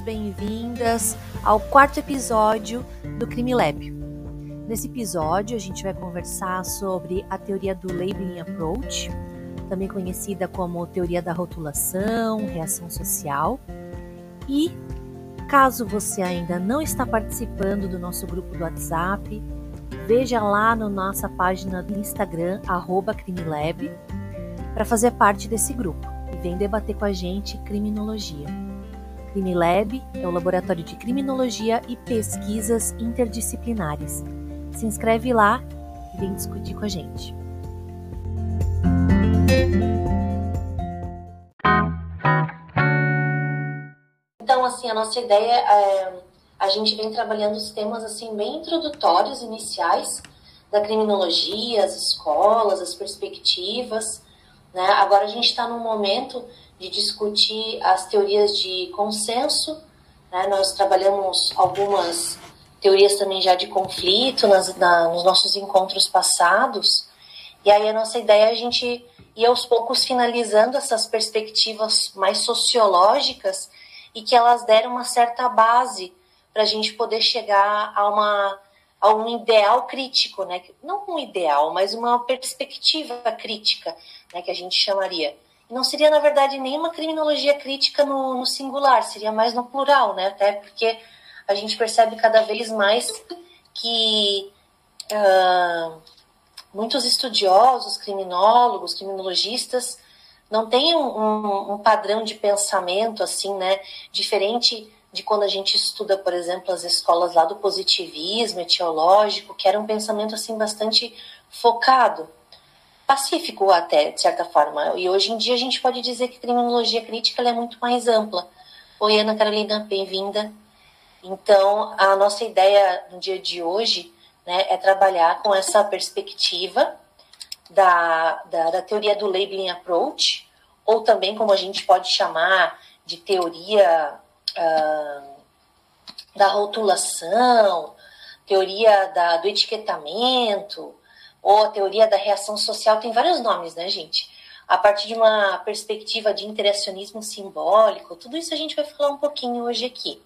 bem-vindos, bem-vindas ao quarto episódio do Crime Lab. Nesse episódio, a gente vai conversar sobre a teoria do Labeling Approach, também conhecida como teoria da rotulação, reação social. E, caso você ainda não está participando do nosso grupo do WhatsApp, veja lá na nossa página do Instagram, CrimeLab, para fazer parte desse grupo e vem debater com a gente criminologia. CrimeLab é o laboratório de criminologia e pesquisas interdisciplinares. Se inscreve lá e vem discutir com a gente. Então, assim, a nossa ideia é a gente vem trabalhando os temas assim bem introdutórios, iniciais da criminologia, as escolas, as perspectivas. Né? Agora a gente está num momento de discutir as teorias de consenso. Né? Nós trabalhamos algumas teorias também já de conflito nas, na, nos nossos encontros passados. E aí a nossa ideia é a gente ir aos poucos finalizando essas perspectivas mais sociológicas e que elas deram uma certa base para a gente poder chegar a uma a um ideal crítico, né? Não um ideal, mas uma perspectiva crítica, né? Que a gente chamaria não seria, na verdade, nenhuma criminologia crítica no, no, singular, seria mais no plural, né? Até porque a gente percebe cada vez mais que uh, muitos estudiosos, criminólogos, criminologistas, não têm um, um, um, padrão de pensamento, assim, né? Diferente de quando a gente estuda, por exemplo, as escolas lá do positivismo etiológico, que era um pensamento, assim, bastante focado, pacífico até, de certa forma. E hoje em dia a gente pode dizer que criminologia crítica é muito mais ampla. Oi, Ana Carolina, bem-vinda. Então, a nossa ideia no dia de hoje né, é trabalhar com essa perspectiva da, da, da teoria do labeling approach, ou também como a gente pode chamar de teoria uh, da rotulação, teoria da, do etiquetamento, ou a teoria da reação social, tem vários nomes, né, gente? A partir de uma perspectiva de interacionismo simbólico, tudo isso a gente vai falar um pouquinho hoje aqui.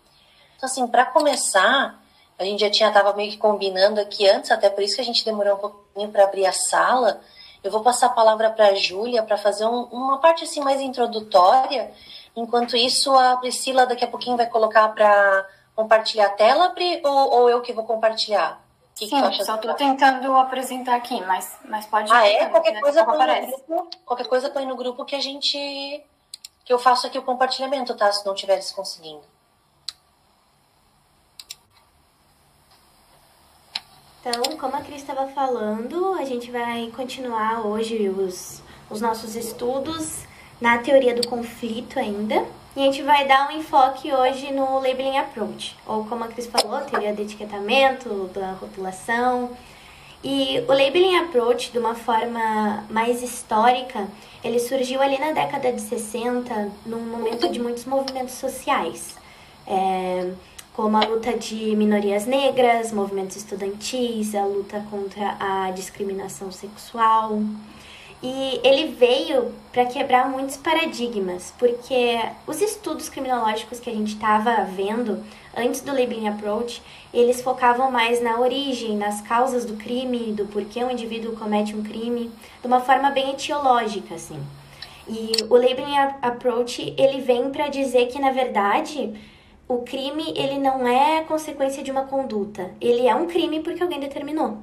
Então, assim, para começar, a gente já tinha estava meio que combinando aqui antes, até por isso que a gente demorou um pouquinho para abrir a sala. Eu vou passar a palavra para a Júlia para fazer um, uma parte assim mais introdutória. Enquanto isso, a Priscila daqui a pouquinho vai colocar para compartilhar a tela, Pri, ou, ou eu que vou compartilhar? Que Sim, que só estou tentando apresentar aqui, mas, mas pode... Ah, é? Qualquer né? coisa põe no grupo, qualquer coisa põe no grupo que a gente... que eu faço aqui o compartilhamento, tá? Se não estiveres conseguindo. Então, como a Cris estava falando, a gente vai continuar hoje os, os nossos estudos na teoria do conflito ainda. E a gente vai dar um enfoque hoje no labeling approach, ou como a Cris falou, teoria de etiquetamento, da rotulação. E o labeling approach, de uma forma mais histórica, ele surgiu ali na década de 60, num momento de muitos movimentos sociais, é, como a luta de minorias negras, movimentos estudantis, a luta contra a discriminação sexual. E ele veio para quebrar muitos paradigmas, porque os estudos criminológicos que a gente estava vendo antes do labeling approach, eles focavam mais na origem, nas causas do crime, do porquê um indivíduo comete um crime, de uma forma bem etiológica, assim. E o labeling approach, ele vem para dizer que na verdade o crime ele não é consequência de uma conduta, ele é um crime porque alguém determinou.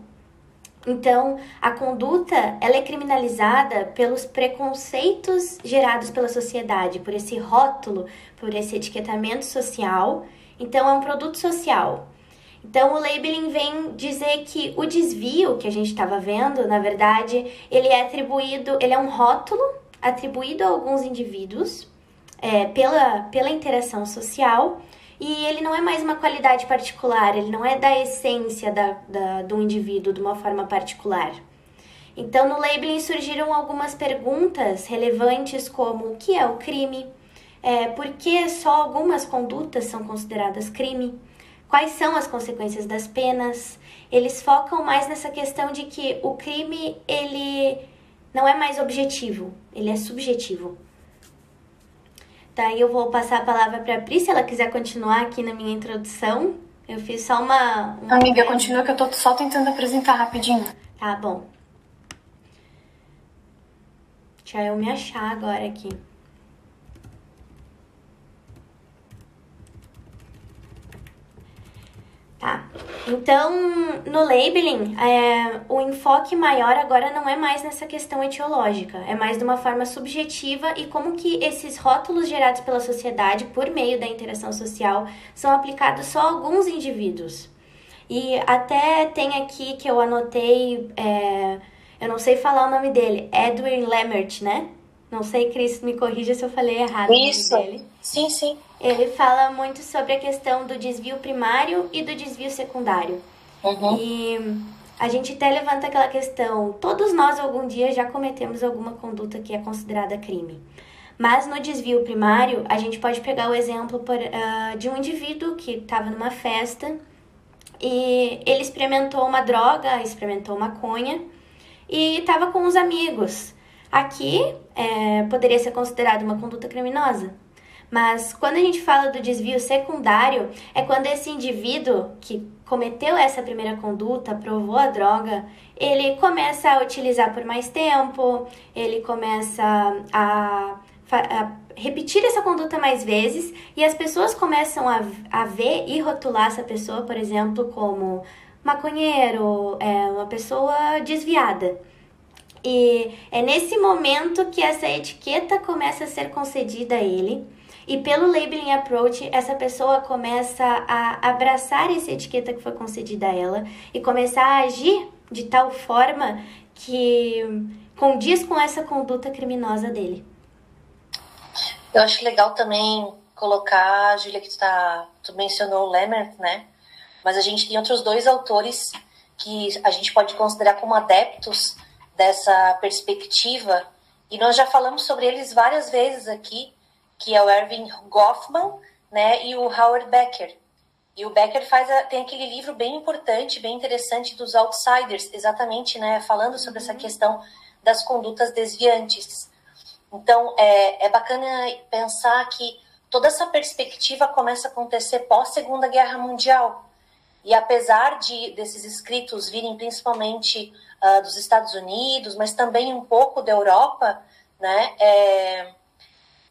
Então, a conduta ela é criminalizada pelos preconceitos gerados pela sociedade, por esse rótulo, por esse etiquetamento social. Então, é um produto social. Então, o labeling vem dizer que o desvio que a gente estava vendo, na verdade, ele é atribuído, ele é um rótulo atribuído a alguns indivíduos é, pela, pela interação social e ele não é mais uma qualidade particular, ele não é da essência da, da, do indivíduo de uma forma particular. Então, no labeling surgiram algumas perguntas relevantes, como o que é o crime, é, por que só algumas condutas são consideradas crime, quais são as consequências das penas. Eles focam mais nessa questão de que o crime ele não é mais objetivo, ele é subjetivo. Daí eu vou passar a palavra para a Pri, se ela quiser continuar aqui na minha introdução. Eu fiz só uma. uma... Amiga, continua que eu tô só tentando apresentar rapidinho. Tá bom. Deixa eu me achar agora aqui. Tá. Então, no labeling, é, o enfoque maior agora não é mais nessa questão etiológica, é mais de uma forma subjetiva e como que esses rótulos gerados pela sociedade por meio da interação social são aplicados só a alguns indivíduos. E até tem aqui que eu anotei, é, eu não sei falar o nome dele, Edwin Lemert, né? Não sei, Cris, me corrija se eu falei errado Isso. o nome dele. Sim, sim. Ele fala muito sobre a questão do desvio primário e do desvio secundário. Uhum. E a gente até levanta aquela questão: todos nós algum dia já cometemos alguma conduta que é considerada crime. Mas no desvio primário, a gente pode pegar o exemplo por, uh, de um indivíduo que estava numa festa e ele experimentou uma droga, experimentou maconha e estava com os amigos. Aqui é, poderia ser considerado uma conduta criminosa, mas quando a gente fala do desvio secundário, é quando esse indivíduo que cometeu essa primeira conduta, provou a droga, ele começa a utilizar por mais tempo, ele começa a, a repetir essa conduta mais vezes e as pessoas começam a, a ver e rotular essa pessoa, por exemplo, como maconheiro, é, uma pessoa desviada. E é nesse momento que essa etiqueta começa a ser concedida a ele e pelo labeling approach, essa pessoa começa a abraçar essa etiqueta que foi concedida a ela e começar a agir de tal forma que condiz com essa conduta criminosa dele. Eu acho legal também colocar, Julia, que tu, tá, tu mencionou o Lemert, né? Mas a gente tem outros dois autores que a gente pode considerar como adeptos dessa perspectiva, e nós já falamos sobre eles várias vezes aqui, que é o Erving Goffman, né, e o Howard Becker. E o Becker faz a, tem aquele livro bem importante, bem interessante dos outsiders, exatamente, né, falando sobre essa questão das condutas desviantes. Então, é, é bacana pensar que toda essa perspectiva começa a acontecer pós Segunda Guerra Mundial. E apesar de desses escritos virem principalmente uh, dos Estados Unidos, mas também um pouco da Europa, né, é,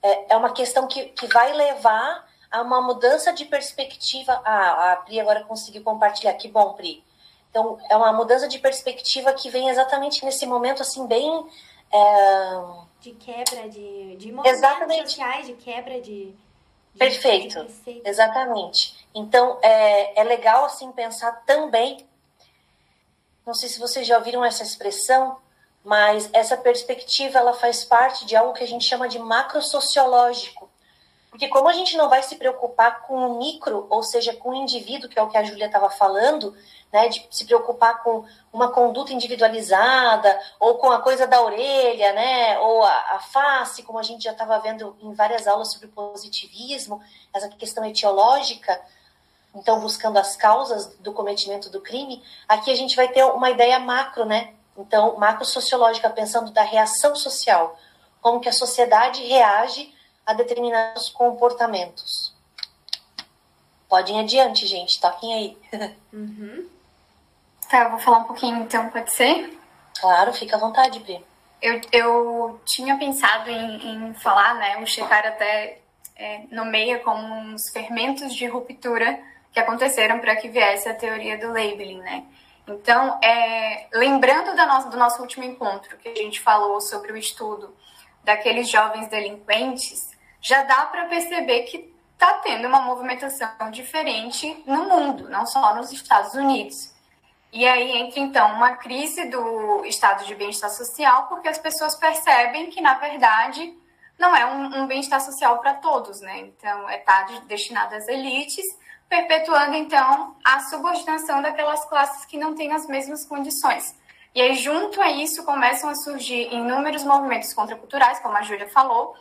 é, é uma questão que, que vai levar a uma mudança de perspectiva. Ah, a Pri agora conseguiu compartilhar, que bom, Pri. Então, é uma mudança de perspectiva que vem exatamente nesse momento, assim, bem. É... De quebra de, de movimentos sociais, de quebra de. de Perfeito, de exatamente. Então, é, é legal, assim, pensar também. Não sei se vocês já ouviram essa expressão, mas essa perspectiva ela faz parte de algo que a gente chama de macrosociológico. Porque como a gente não vai se preocupar com o micro, ou seja, com o indivíduo, que é o que a Júlia estava falando, né, de se preocupar com uma conduta individualizada, ou com a coisa da orelha, né, ou a, a face, como a gente já estava vendo em várias aulas sobre positivismo, essa questão etiológica, então buscando as causas do cometimento do crime, aqui a gente vai ter uma ideia macro, né, então, macro sociológica, pensando da reação social, como que a sociedade reage a determinados comportamentos. Podem adiante, gente, toquem aí. Uhum. Tá, eu vou falar um pouquinho então, pode ser? Claro, fica à vontade, Pri. Eu, eu tinha pensado em, em falar, né, o Checar até é, nomeia como uns fermentos de ruptura que aconteceram para que viesse a teoria do labeling, né? Então, é, lembrando nossa, do nosso último encontro, que a gente falou sobre o estudo daqueles jovens delinquentes, já dá para perceber que está tendo uma movimentação diferente no mundo, não só nos Estados Unidos. E aí entra então uma crise do estado de bem-estar social, porque as pessoas percebem que, na verdade, não é um, um bem-estar social para todos, né? Então, é tá destinado às elites perpetuando então a subordinação daquelas classes que não têm as mesmas condições. E aí, junto a isso, começam a surgir inúmeros movimentos contraculturais, como a Júlia falou.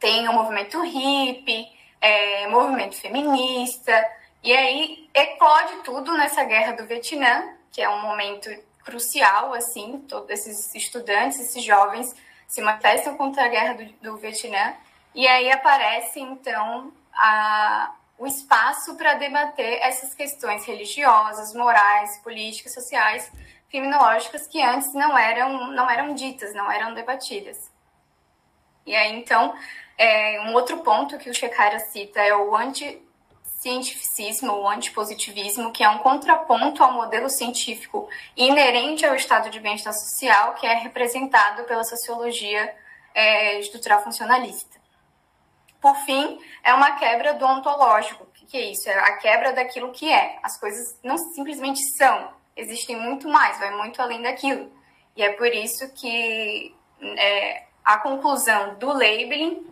Tem o movimento hippie, é, movimento feminista, e aí eclode tudo nessa guerra do Vietnã, que é um momento crucial, assim, todos esses estudantes, esses jovens se manifestam contra a guerra do, do Vietnã, E aí aparece, então, a, o espaço para debater essas questões religiosas, morais, políticas, sociais, criminológicas que antes não eram, não eram ditas, não eram debatidas. E aí, então, é, um outro ponto que o Shekara cita é o anticientificismo, o antipositivismo, que é um contraponto ao modelo científico inerente ao estado de bem-estar social, que é representado pela sociologia é, estrutural funcionalista. Por fim, é uma quebra do ontológico. O que é isso? É a quebra daquilo que é. As coisas não simplesmente são, existem muito mais, vai muito além daquilo. E é por isso que é, a conclusão do labeling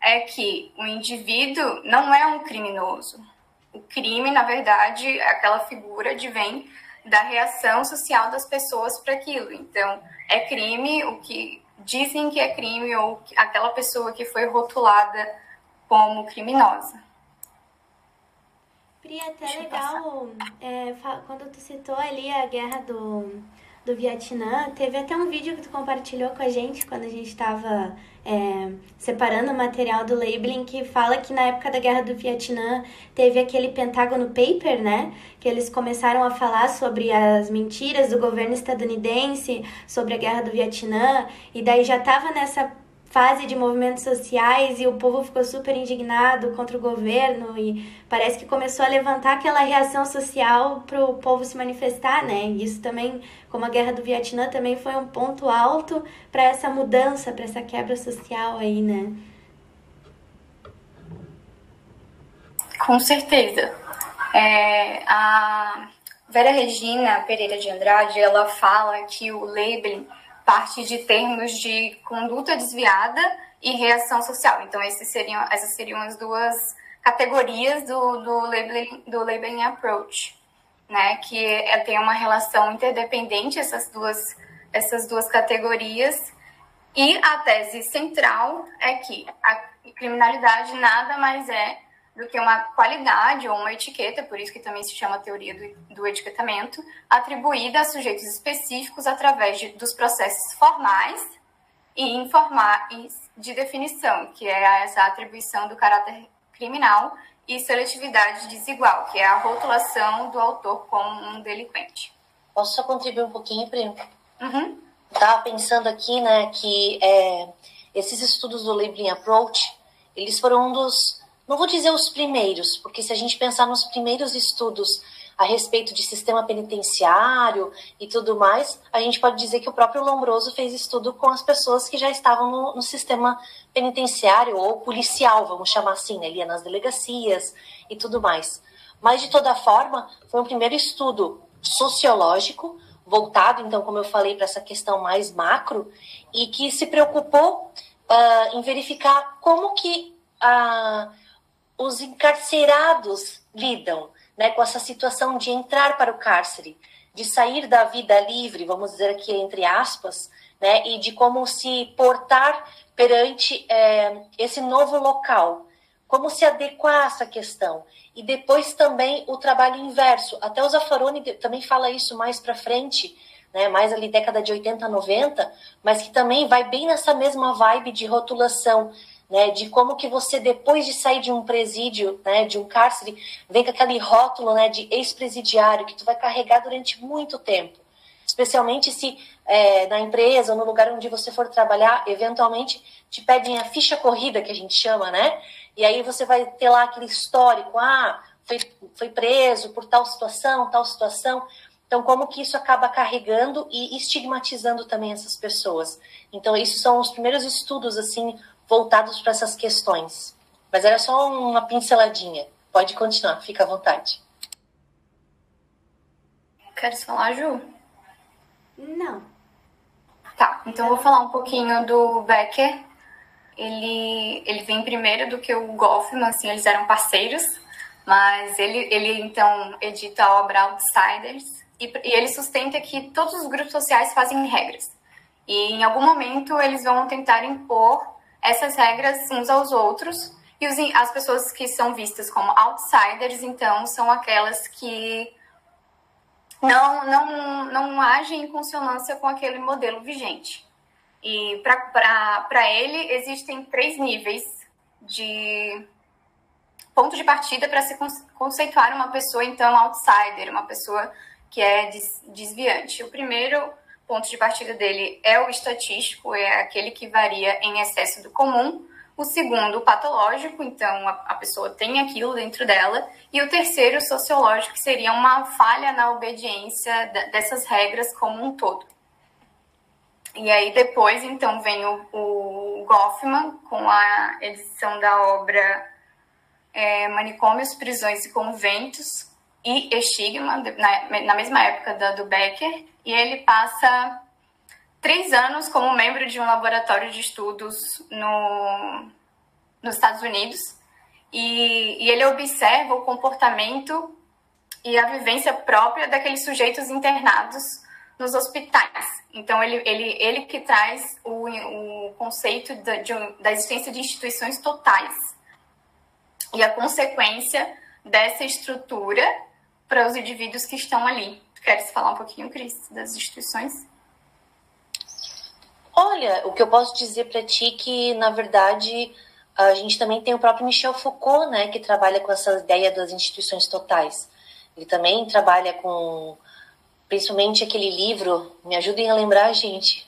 é que o indivíduo não é um criminoso. O crime, na verdade, é aquela figura advém da reação social das pessoas para aquilo. Então, é crime o que dizem que é crime ou aquela pessoa que foi rotulada como criminosa. Pri, até legal, é, quando tu citou ali a guerra do, do Vietnã, teve até um vídeo que tu compartilhou com a gente quando a gente estava é, separando o material do labeling que fala que na época da guerra do Vietnã teve aquele Pentágono Paper, né? Que eles começaram a falar sobre as mentiras do governo estadunidense, sobre a guerra do Vietnã, e daí já estava nessa fase de movimentos sociais e o povo ficou super indignado contra o governo e parece que começou a levantar aquela reação social para o povo se manifestar, né? Isso também, como a guerra do Vietnã, também foi um ponto alto para essa mudança, para essa quebra social aí, né? Com certeza. É, a Vera Regina Pereira de Andrade, ela fala que o labeling parte de termos de conduta desviada e reação social. Então, esses seriam, essas seriam as duas categorias do, do, labeling, do labeling approach, né? Que é, tem uma relação interdependente, essas duas, essas duas categorias. E a tese central é que a criminalidade nada mais é do que uma qualidade ou uma etiqueta, por isso que também se chama teoria do, do etiquetamento, atribuída a sujeitos específicos através de, dos processos formais e informais de definição, que é essa atribuição do caráter criminal, e seletividade desigual, que é a rotulação do autor como um delinquente. Posso só contribuir um pouquinho, Primo? Uhum. Estava pensando aqui, né, que é, esses estudos do Labeling Approach, eles foram um dos não vou dizer os primeiros, porque se a gente pensar nos primeiros estudos a respeito de sistema penitenciário e tudo mais, a gente pode dizer que o próprio Lombroso fez estudo com as pessoas que já estavam no, no sistema penitenciário ou policial, vamos chamar assim, né? Ele ia nas delegacias e tudo mais. Mas, de toda forma, foi um primeiro estudo sociológico, voltado, então, como eu falei, para essa questão mais macro, e que se preocupou uh, em verificar como que a. Uh, os encarcerados lidam né, com essa situação de entrar para o cárcere, de sair da vida livre, vamos dizer aqui entre aspas, né, e de como se portar perante é, esse novo local, como se adequar a essa questão. E depois também o trabalho inverso. Até o Zaffaroni também fala isso mais para frente, né, mais ali década de 80, 90, mas que também vai bem nessa mesma vibe de rotulação né, de como que você, depois de sair de um presídio, né, de um cárcere, vem com aquele rótulo né, de ex-presidiário que tu vai carregar durante muito tempo. Especialmente se é, na empresa ou no lugar onde você for trabalhar, eventualmente te pedem a ficha corrida, que a gente chama, né? E aí você vai ter lá aquele histórico, ah, foi, foi preso por tal situação, tal situação. Então, como que isso acaba carregando e estigmatizando também essas pessoas? Então, esses são os primeiros estudos, assim, voltados para essas questões. Mas era só uma pinceladinha. Pode continuar, fica à vontade. Queres falar, Ju? Não. Tá, então eu vou falar um pouquinho do Becker. Ele, ele vem primeiro do que o Goffman, assim, eles eram parceiros, mas ele, ele então edita a obra Outsiders e, e ele sustenta que todos os grupos sociais fazem regras. E em algum momento eles vão tentar impor essas regras uns aos outros. E os, as pessoas que são vistas como outsiders, então, são aquelas que não, não, não agem em consonância com aquele modelo vigente. E para ele, existem três níveis de ponto de partida para se conceituar uma pessoa, então, outsider, uma pessoa que é desviante. O primeiro ponto de partida dele é o estatístico, é aquele que varia em excesso do comum. O segundo, o patológico, então a, pessoa tem aquilo dentro dela. E o terceiro, o sociológico, que seria uma falha na obediência dessas regras como um todo. E aí depois, então, vem o, o Goffman com a edição da obra é, Manicômios, Prisões e Conventos e Estigma, na, mesma época do Becker, e ele passa três anos como membro de um laboratório de estudos no, nos Estados Unidos, e, e ele observa o comportamento e a vivência própria daqueles sujeitos internados nos hospitais. Então, ele, ele, ele que traz o, o conceito da, de, da existência de instituições totais e a consequência dessa estrutura para os indivíduos que estão ali. Queres falar um pouquinho, Cris, das instituições? Olha, o que eu posso dizer para ti é que, na verdade, a gente também tem o próprio Michel Foucault, né, que trabalha com essa ideia das instituições totais. Ele também trabalha com principalmente aquele livro, me ajudem a lembrar, gente,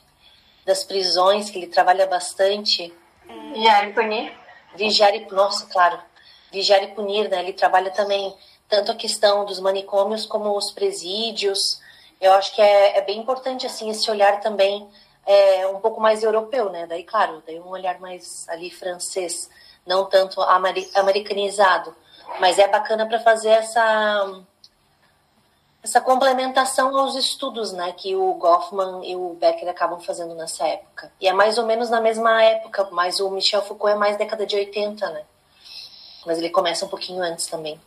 das prisões, que ele trabalha bastante. Vigiar e punir. Vigiar e, nossa, claro, vigiar e punir, né? Ele trabalha também tanto a questão dos manicômios como os presídios. Eu acho que é, é bem importante, assim, esse olhar também é, um pouco mais europeu, né? Daí, claro, daí um olhar mais ali francês, não tanto americanizado. Mas é bacana para fazer essa essa complementação aos estudos né, que o Goffman e o Becker acabam fazendo nessa época. E é mais ou menos na mesma época, mas o Michel Foucault é mais década de 80, né? Mas ele começa um pouquinho antes também.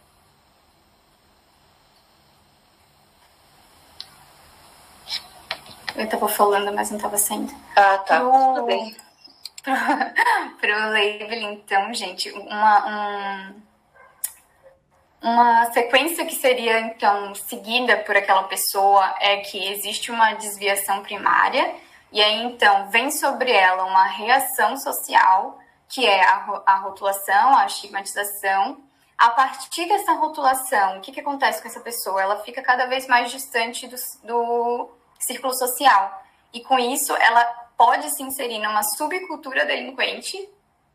Eu estava falando, mas não estava saindo. Ah, tá. Pro... Tudo bem. Pro, o labeling, então, gente, uma, um uma sequência que seria, então, seguida por aquela pessoa é que existe uma desviação primária, e aí, então, vem sobre ela uma reação social, que é a, a rotulação, a estigmatização. A partir dessa rotulação, o que, que acontece com essa pessoa? Ela fica cada vez mais distante do, do círculo social. E com isso, ela pode se inserir numa subcultura delinquente,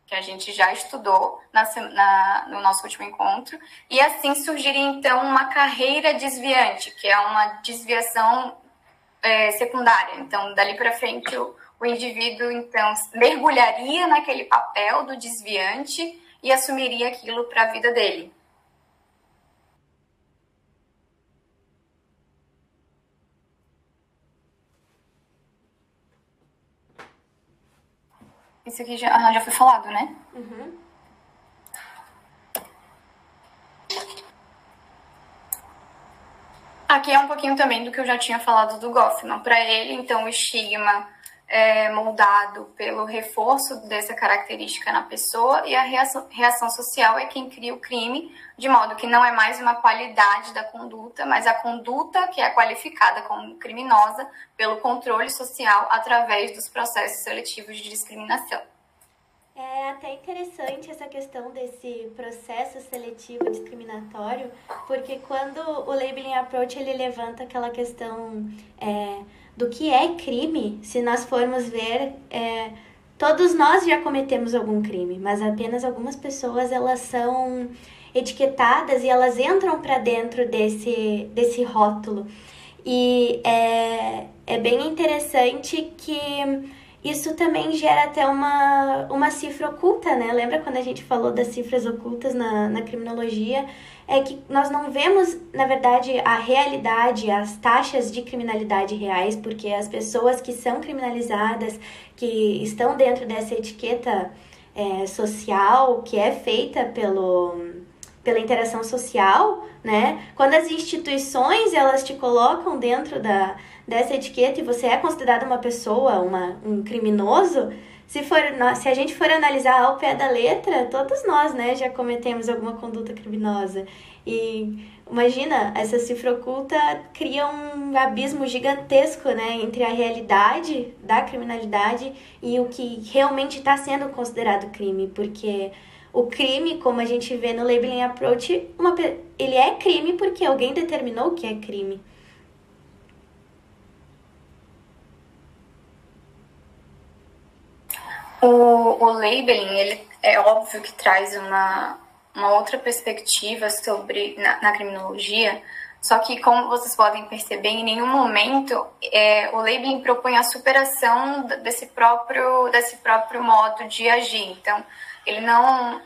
que a gente já estudou na, na, no nosso último encontro, e assim surgiria então uma carreira desviante, que é uma desviação é, secundária. Então, dali para frente, o, o indivíduo então mergulharia naquele papel do desviante e assumiria aquilo para a vida dele. Isso aqui já, já foi falado, né? Uhum. Aqui é um pouquinho também do que eu já tinha falado do Goffman. Para ele, então, o estigma é moldado pelo reforço dessa característica na pessoa e a reação, reação social é quem cria o crime, de modo que não é mais uma qualidade da conduta, mas a conduta que é qualificada como criminosa pelo controle social através dos processos seletivos de discriminação. É até interessante essa questão desse processo seletivo discriminatório, porque quando o labeling approach ele levanta aquela questão é, do que é crime, se nós formos ver, é, todos nós já cometemos algum crime, mas apenas algumas pessoas elas são etiquetadas e elas entram para dentro desse, desse rótulo. E é, é bem interessante que isso também gera até uma, uma cifra oculta, né? Lembra quando a gente falou das cifras ocultas na, na criminologia? É que nós não vemos, na verdade, a realidade, as taxas de criminalidade reais, porque as pessoas que são criminalizadas, que estão dentro dessa etiqueta é, social, que é feita pelo, pela interação social, né? Quando as instituições elas te colocam dentro da, dessa etiqueta e você é considerado uma pessoa, uma, um criminoso, se, for, se a gente for analisar ao pé da letra, todos nós, né, já cometemos alguma conduta criminosa. E imagina, essa cifra oculta cria um abismo gigantesco, né, entre a realidade da criminalidade e o que realmente está sendo considerado crime, porque o crime, como a gente vê no labeling approach, uma, ele é crime porque alguém determinou que é crime. O, o labeling, ele é óbvio que traz uma, uma outra perspectiva sobre na, na criminologia, só que, como vocês podem perceber, em nenhum momento é, o labeling propõe a superação desse próprio, desse próprio modo de agir. Então, ele não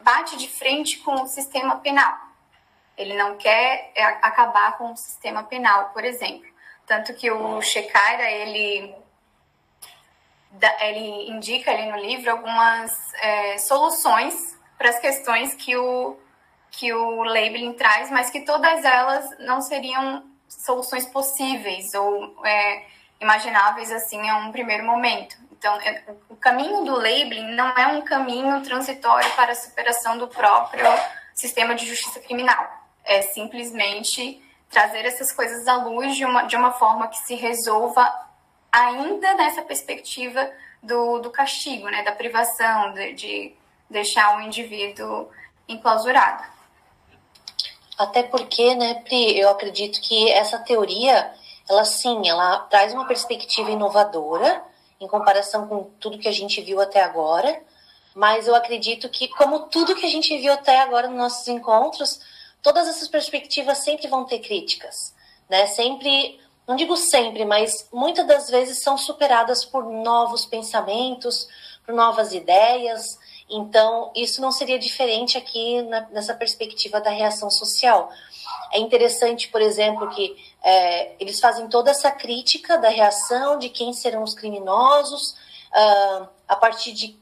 bate de frente com o sistema penal. Ele não quer é, acabar com o sistema penal, por exemplo. Tanto que o Shekara, ele, ele indica ali no livro algumas é, soluções para as questões que o que o labeling traz, mas que todas elas não seriam soluções possíveis ou é, imagináveis assim em um primeiro momento. Então, é, o caminho do labeling não é um caminho transitório para a superação do próprio sistema de justiça criminal. É simplesmente trazer essas coisas à luz de uma, de uma forma que se resolva ainda nessa perspectiva do, do castigo, né, da privação, de, de deixar o indivíduo enclausurado. Até porque, né, Pri, eu acredito que essa teoria, ela sim, ela traz uma perspectiva inovadora em comparação com tudo que a gente viu até agora, mas eu acredito que, como tudo que a gente viu até agora nos nossos encontros, todas essas perspectivas sempre vão ter críticas, né? Sempre, não digo sempre, mas muitas das vezes são superadas por novos pensamentos, por novas ideias, então, isso não seria diferente aqui na, nessa perspectiva da reação social. É interessante, por exemplo, que é, eles fazem toda essa crítica da reação, de quem serão os criminosos, uh, a partir de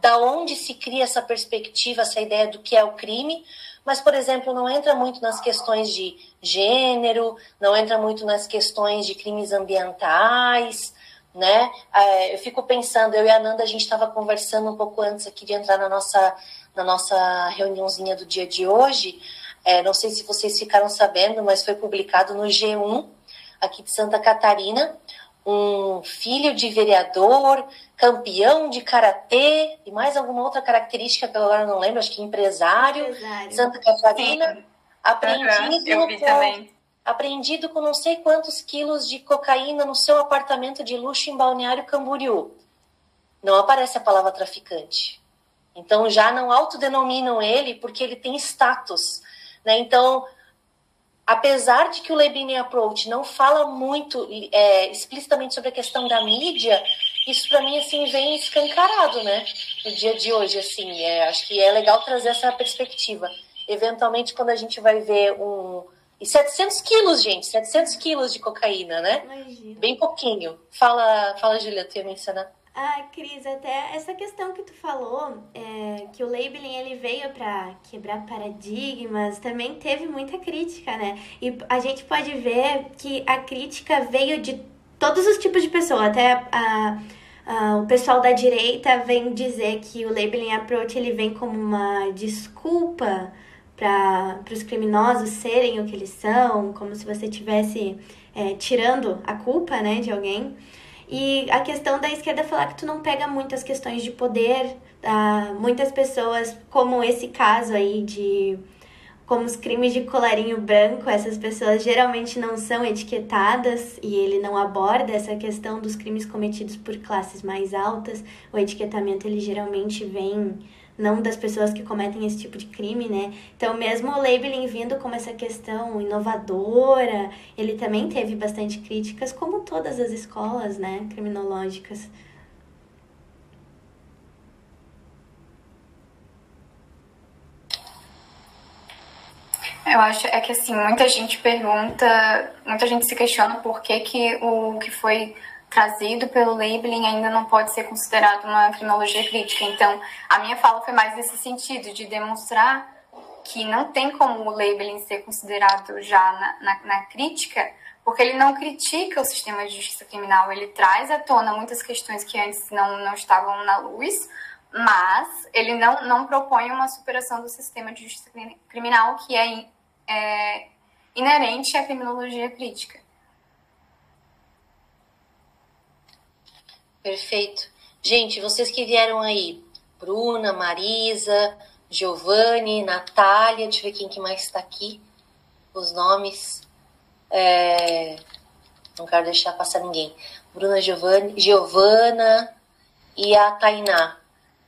da onde se cria essa perspectiva, essa ideia do que é o crime, mas, por exemplo, não entra muito nas questões de gênero, não entra muito nas questões de crimes ambientais, né? É, eu fico pensando, eu e a Nanda, a gente estava conversando um pouco antes aqui de entrar na nossa, na nossa reuniãozinha do dia de hoje. É, não sei se vocês ficaram sabendo, mas foi publicado no G1, aqui de Santa Catarina, um filho de vereador, campeão de karatê e mais alguma outra característica que eu agora não lembro, acho que empresário, empresário. Santa Catarina, Sim. aprendido uhum, com, também apreendido com não sei quantos quilos de cocaína no seu apartamento de luxo em Balneário Camboriú. Não aparece a palavra traficante. Então já não autodenominam ele porque ele tem status. Né? Então, apesar de que o Lebini Approach não fala muito é, explicitamente sobre a questão da mídia, isso para mim assim vem escancarado, né? No dia de hoje, assim, é, acho que é legal trazer essa perspectiva. Eventualmente, quando a gente vai ver um e 700 quilos, gente, 700 quilos de cocaína, né? Imagina. Bem pouquinho. Fala, fala Julia, tu ia mencionar. Ah, Cris, até essa questão que tu falou, é, que o labeling ele veio para quebrar paradigmas, também teve muita crítica, né? E a gente pode ver que a crítica veio de todos os tipos de pessoas, até a, a, o pessoal da direita vem dizer que o labeling approach ele vem como uma desculpa para os criminosos serem o que eles são, como se você estivesse é, tirando a culpa né, de alguém. E a questão da esquerda falar que tu não pega muitas questões de poder, tá? muitas pessoas, como esse caso aí de como os crimes de colarinho branco, essas pessoas geralmente não são etiquetadas e ele não aborda essa questão dos crimes cometidos por classes mais altas. O etiquetamento ele geralmente vem não das pessoas que cometem esse tipo de crime, né? Então, mesmo o labeling vindo como essa questão inovadora, ele também teve bastante críticas, como todas as escolas, né, criminológicas. Eu acho é que assim, muita gente pergunta, muita gente se questiona por que, que o que foi trazido pelo labeling ainda não pode ser considerado uma criminologia crítica. Então, a minha fala foi mais nesse sentido, de demonstrar que não tem como o labeling ser considerado já na, na, na crítica, porque ele não critica o sistema de justiça criminal, ele traz à tona muitas questões que antes não, não estavam na luz, mas ele não, não propõe uma superação do sistema de justiça criminal que é, é inerente à criminologia crítica. Perfeito. Gente, vocês que vieram aí Bruna, Marisa, Giovanni, Natália, deixa eu ver quem que mais está aqui. Os nomes. É... Não quero deixar passar ninguém. Bruna Giovanni, Giovana e a Tainá.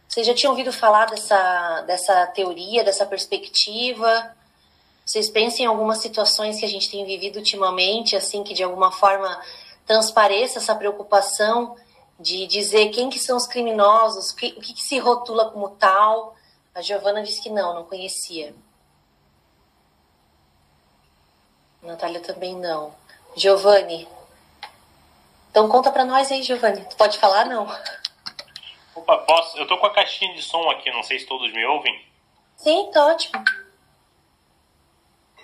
Vocês já tinham ouvido falar dessa, dessa teoria, dessa perspectiva? Vocês pensam em algumas situações que a gente tem vivido ultimamente, assim, que de alguma forma transpareça essa preocupação de dizer quem que são os criminosos, o que, que, que se rotula como tal? A Giovana disse que não, não conhecia. Natália também não. Giovanni. Então conta para nós aí, Giovanni. Tu pode falar, não? Opa, posso? Eu tô com a caixinha de som aqui, não sei se todos me ouvem. Sim, tá ótimo.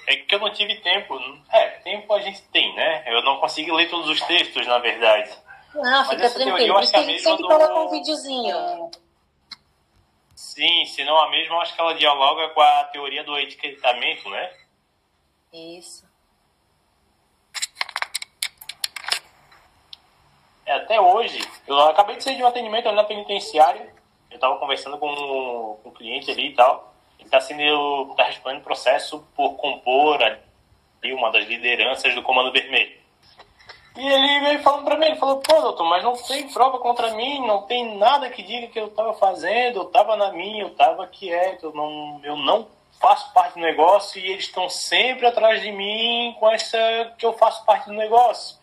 É que eu não tive tempo. É, tempo a gente tem, né? Eu não consegui ler todos os textos, na verdade. Não, fica tranquilo. Por isso que a gente sempre do... coloca um videozinho. Sim, se não a mesma, eu acho que ela dialoga com a teoria do etiquetamento, né? Isso. É, até hoje, eu acabei de sair de um atendimento ali na penitenciária. Eu estava conversando com um cliente ali e tal. Ele está sendo, tá respondendo processo por compor ali uma das lideranças do Comando Vermelho. E ele veio falando para mim, ele falou, pô, doutor, mas não tem prova contra mim, não tem nada que diga que eu estava fazendo, eu estava na minha, eu estava quieto, eu não, eu não faço parte do negócio e eles estão sempre atrás de mim com essa que eu faço parte do negócio.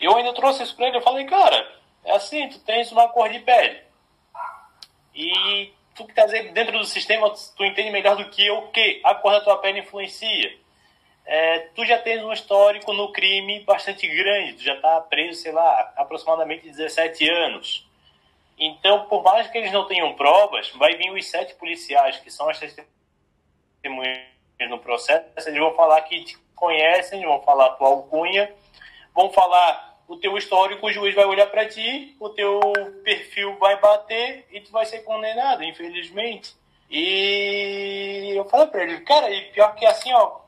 Eu ainda trouxe isso para ele, eu falei, cara, é assim, tu tens uma cor de pele. E tu que estás dentro do sistema, tu entende melhor do que eu que a cor da tua pele influencia. É, tu já tens um histórico no crime bastante grande, tu já está preso, sei lá, aproximadamente 17 anos. Então, por mais que eles não tenham provas, vai vir os sete policiais, que são as testemunhas no processo, eles vão falar que te conhecem, vão falar a tua alcunha, vão falar o teu histórico, o juiz vai olhar para ti, o teu perfil vai bater e tu vai ser condenado, infelizmente. E eu falei para ele, cara, e pior que assim, ó,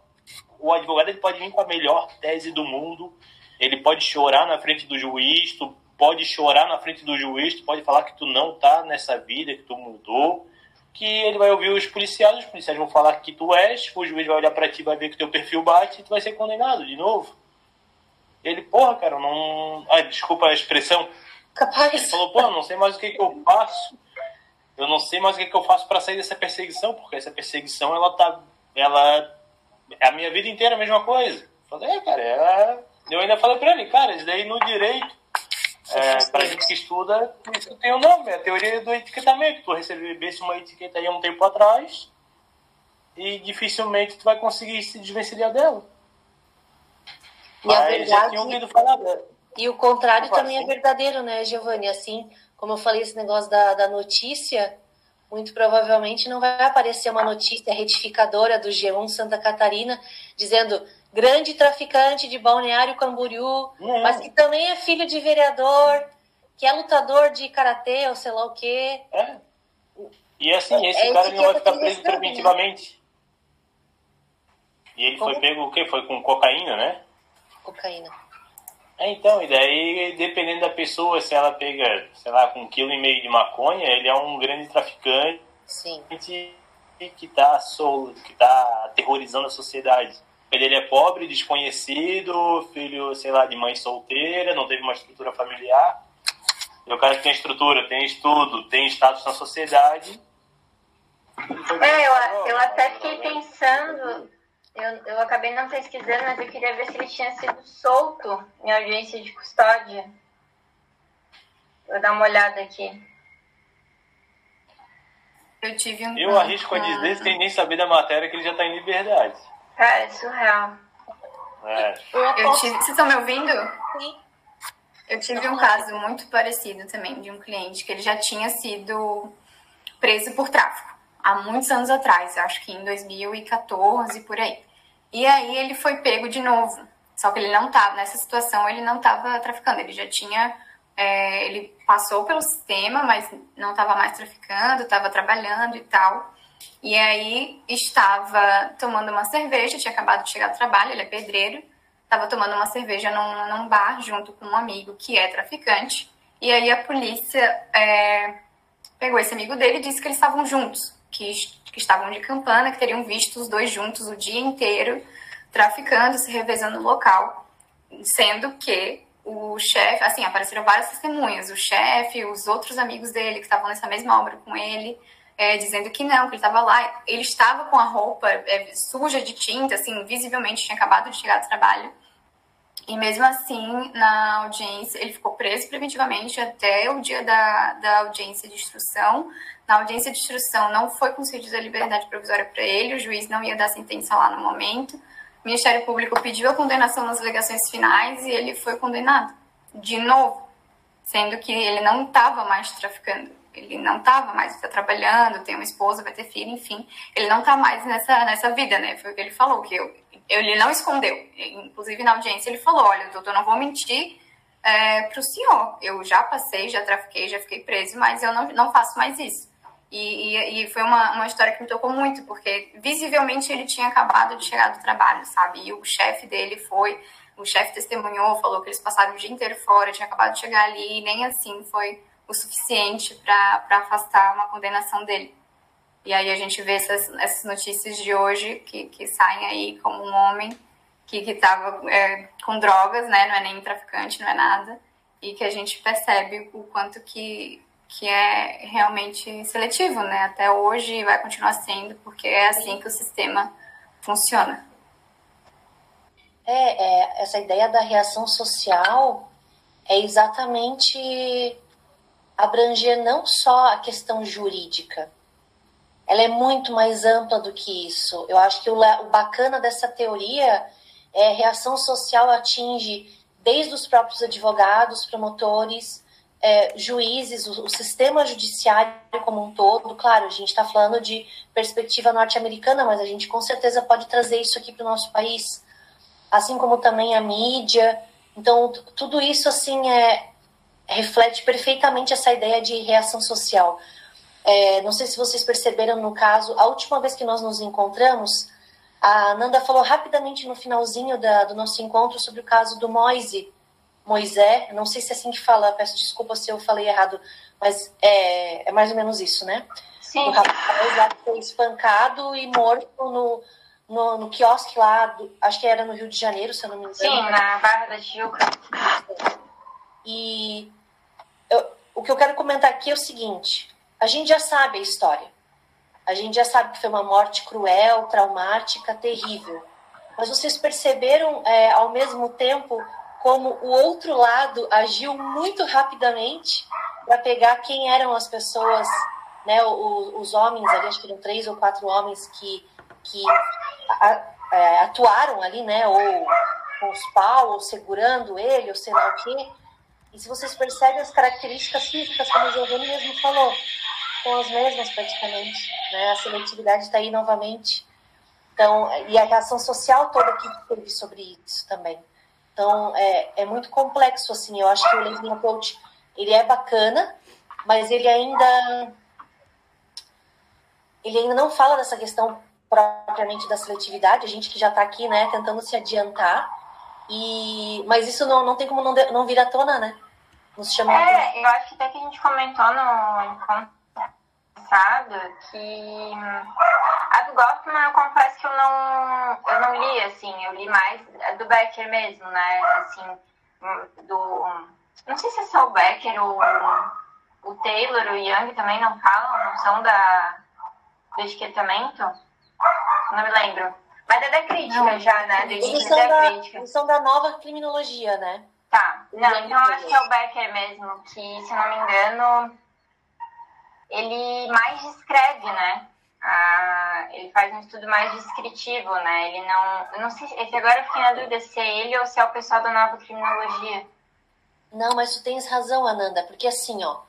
o advogado ele pode vir com a melhor tese do mundo, ele pode chorar na frente do juiz, tu pode chorar na frente do juiz, tu pode falar que tu não tá nessa vida, que tu mudou, que ele vai ouvir os policiais, os policiais vão falar que tu és, o juiz vai olhar para ti, vai ver que teu perfil bate e tu vai ser condenado de novo. Ele, porra, cara, não. Ai, desculpa a expressão. Capaz. Ele falou, porra, não sei mais o que, que eu faço. Eu não sei mais o que, que eu faço para sair dessa perseguição, porque essa perseguição, ela tá. Ela. É a minha vida inteira a mesma coisa. Eu falei, é, cara, é... eu ainda falei pra ele, cara, isso daí no direito, é, pra gente que estuda, isso tem o um nome, é a teoria do etiquetamento. Tu recebesse uma etiqueta aí há um tempo atrás e dificilmente tu vai conseguir se desvencilhar dela. E a verdade, já tinha ouvido falar dela. E o contrário também é é verdadeiro, né, Giovanni? Assim, como eu falei, esse negócio da, da notícia, muito provavelmente não vai aparecer uma notícia retificadora do G1 Santa Catarina dizendo grande traficante de Balneário Camboriú, não. mas que também é filho de vereador, que é lutador de karatê ou sei lá o quê. É. E assim, esse é cara não vai ficar preso né? preventivamente. Né? E ele Como? foi pego o quê? Foi com cocaína, né? cocaína. É, então, e daí, dependendo da pessoa, se ela pega, sei lá, com um quilo e meio de maconha, ele é um grande traficante Sim. que está que tá aterrorizando a sociedade. Ele é pobre, desconhecido, filho, sei lá, de mãe solteira, não teve uma estrutura familiar. E o cara que tem estrutura, tem estudo, tem status na sociedade. É, eu, eu até fiquei pensando eu, eu acabei não pesquisando, mas eu queria ver se ele tinha sido solto em audiência de custódia. Vou dar uma olhada aqui. Eu tive um. Eu arrisco a dizer, sem nem saber da matéria, que ele já está em liberdade. Cara, é surreal. É. Eu tive... Vocês estão me ouvindo? Sim. Eu tive um caso muito parecido também, de um cliente que ele já tinha sido preso por tráfico há muitos anos atrás, acho que em 2014 por aí. E aí ele foi pego de novo. Só que ele não estava nessa situação, ele não estava traficando, ele já tinha é, ele passou pelo sistema, mas não estava mais traficando, estava trabalhando e tal. E aí estava tomando uma cerveja, tinha acabado de chegar do trabalho, ele é pedreiro, estava tomando uma cerveja num, num, bar junto com um amigo que é traficante. E aí a polícia é, pegou esse amigo dele e disse que eles estavam juntos, que, que estavam de campana, que teriam visto os dois juntos o dia inteiro, traficando, se revezando no local, sendo que o chefe, assim, apareceram várias testemunhas, o chefe, os outros amigos dele que estavam nessa mesma obra com ele, é, dizendo que não, que ele estava lá, ele estava com a roupa é, suja de tinta, assim, visivelmente tinha acabado de chegar do trabalho, e mesmo assim, na audiência, ele ficou preso preventivamente até o dia da, da audiência de instrução. Na audiência de instrução não foi concedida a liberdade provisória para ele, o juiz não ia dar sentença lá no momento. O Ministério Público pediu a condenação nas alegações finais e ele foi condenado. De novo, sendo que ele não estava mais traficando. Ele não estava mais tá trabalhando, tem uma esposa, vai ter filho, enfim. Ele não está mais nessa, nessa vida, né? Foi o que ele falou, que eu, ele não escondeu. Inclusive, na audiência, ele falou: Olha, doutor, não vou mentir é, para o senhor. Eu já passei, já trafiquei, já fiquei preso, mas eu não, não faço mais isso. E, e, e, foi uma, uma história que me tocou muito, porque visivelmente ele tinha acabado de chegar do trabalho, sabe? E o chefe dele foi, o chefe testemunhou, falou que eles passaram o dia inteiro fora, tinha acabado de chegar ali, e nem assim foi o suficiente para afastar uma condenação dele. E aí a gente vê essas, essas notícias de hoje que, que saem aí como um homem que estava é, com drogas, né? Não é nem traficante, não é nada. E que a gente percebe o quanto que, que é realmente seletivo, né? Até hoje vai continuar sendo, porque é assim que o sistema funciona. É, é essa ideia da reação social é exatamente abranger não só a questão jurídica, ela é muito mais ampla do que isso. Eu acho que o, o bacana dessa teoria é reação social atinge desde os próprios advogados, promotores, é, juízes, o, o, sistema judiciário como um todo. Claro, a gente está falando de perspectiva norte-americana, mas a gente com certeza pode trazer isso aqui para o nosso país, assim como também a mídia. Então, tudo isso assim é reflete perfeitamente essa ideia de reação social. É, não sei se vocês perceberam no caso, a última vez que nós nos encontramos, a Nanda falou rapidamente no finalzinho da, do nosso encontro sobre o caso do Moise, Moisés, não sei se é assim que fala, peço desculpa se eu falei errado, mas é, é mais ou menos isso, né? Sim. O rapaz foi espancado e morto no, no, no quiosque lá, do, acho que era no Rio de Janeiro, se eu não me engano. Sim, na Barra da Tijuca. E eu, o que eu quero comentar aqui é o seguinte: a gente já sabe a história. A gente já sabe que foi uma morte cruel, traumática, terrível. Mas vocês perceberam, é, ao mesmo tempo, como o outro lado agiu muito rapidamente para pegar quem eram as pessoas, né, os, os homens ali, acho que eram três ou quatro homens que, que a, é, atuaram ali, né, ou com os pau, ou segurando ele, ou sei lá o quê. E se vocês percebem as características físicas, como o Giovanni mesmo falou, são as mesmas praticamente. Né? A seletividade está aí novamente. Então, e a reação social toda que teve sobre isso também. Então, é, é muito complexo, assim. Eu acho que o Leading Approach, ele é bacana, mas ele ainda... Ele ainda não fala dessa questão propriamente da seletividade. A gente que já está aqui, né, tentando se adiantar. E, mas isso não, não tem como não, não vir à tona, né? Nos chama é, eu acho que até que a gente comentou no encontro passado que a do Goffman eu confesso que eu não, eu não li, assim, eu li mais a do Becker mesmo, né? Assim, do. Não sei se é só o Becker ou o Taylor, o Young também não falam, não são da, do etiquetamento? Não me lembro. Mas é da crítica não, já, né? Do eles são da, crítica. Eles são da nova criminologia, né? Tá. Não, então acho que é o Becker mesmo, que, se não me engano, ele mais descreve, né? Ah, ele faz um estudo mais descritivo, né? Ele não. Não sei se agora eu fiquei na dúvida se é ele ou se é o pessoal da nova criminologia. Não, mas tu tens razão, Ananda, porque assim, ó,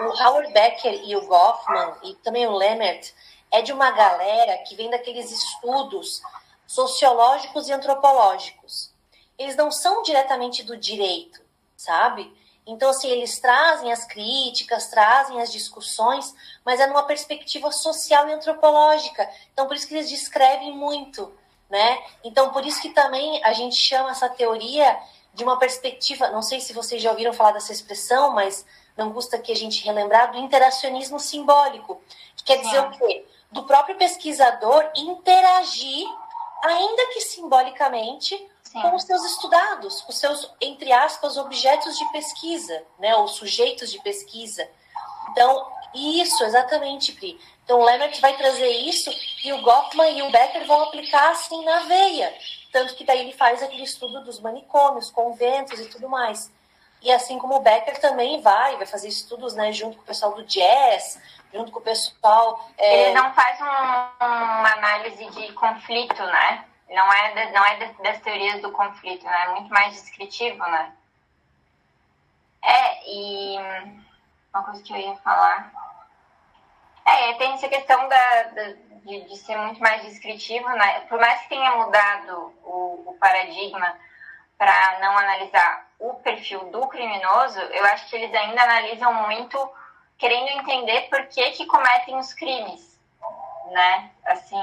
o Howard Becker e o Goffman e também o Lemert é de uma galera que vem daqueles estudos sociológicos e antropológicos. Eles não são diretamente do direito, sabe? Então, assim, eles trazem as críticas, trazem as discussões, mas é numa perspectiva social e antropológica. Então, por isso que eles descrevem muito, né? Então, por isso que também a gente chama essa teoria de uma perspectiva, não sei se vocês já ouviram falar dessa expressão, mas não custa aqui a gente relembrar do interacionismo simbólico, que quer dizer o quê? Do próprio pesquisador interagir, ainda que simbolicamente, Sim. com os seus estudados, os seus, entre aspas, objetos de pesquisa, né, ou sujeitos de pesquisa. Então, isso, exatamente, Pri. Então, o Lennart vai trazer isso e o Goffman e o Becker vão aplicar assim na veia. Tanto que daí ele faz aquele estudo dos manicômios, conventos e tudo mais. E assim como o Becker também vai, vai fazer estudos né, junto com o pessoal do jazz, junto com o pessoal. É... Ele não faz um, uma análise de conflito, né? Não é, de, não é de, das teorias do conflito, né? É muito mais descritivo, né? É, e uma coisa que eu ia falar. É, tem essa questão da, da de, de, ser muito mais descritivo, né? Por mais que tenha mudado o, o paradigma para não analisar o perfil do criminoso, eu acho que eles ainda analisam muito querendo entender por que que cometem os crimes, né? Assim,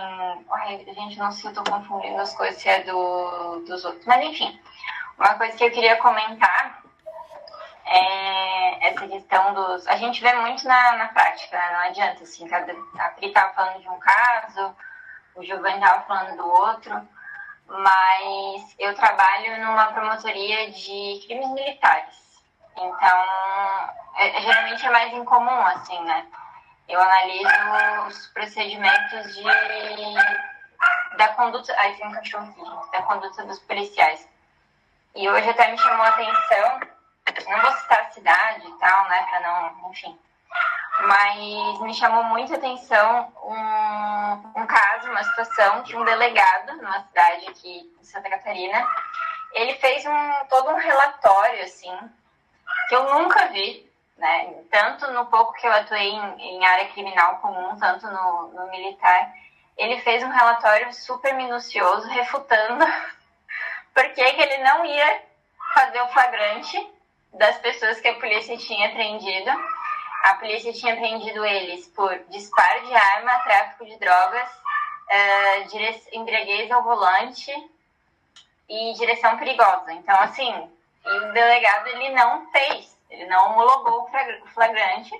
ai, gente, não se tô confundindo as coisas, se é do, dos outros. Mas, enfim, uma coisa que eu queria comentar é essa questão dos... A gente vê muito na, na prática, né? Não adianta, assim, cada, a Pri tava falando de um caso, o Giovanni tava falando do outro, mas eu trabalho numa promotoria de crimes militares. Então, é, geralmente é mais incomum, assim, né? Eu analiso os procedimentos de da conduta, ai, tem um cachorro aqui, da conduta dos policiais. E hoje até me chamou a atenção, não vou citar a cidade e tal, né, para não, enfim, mas me chamou muito a atenção um, um caso, uma situação de um delegado numa cidade aqui em Santa Catarina. Ele fez um, todo um relatório, assim, que eu nunca vi, né? Tanto no pouco que eu atuei em, em área criminal comum, tanto no, no militar. Ele fez um relatório super minucioso, refutando por que ele não ia fazer o flagrante das pessoas que a polícia tinha prendido a polícia tinha prendido eles por disparo de arma, tráfico de drogas, uh, embriaguez ao volante e direção perigosa. Então, assim, o delegado ele não fez, ele não homologou o flagrante,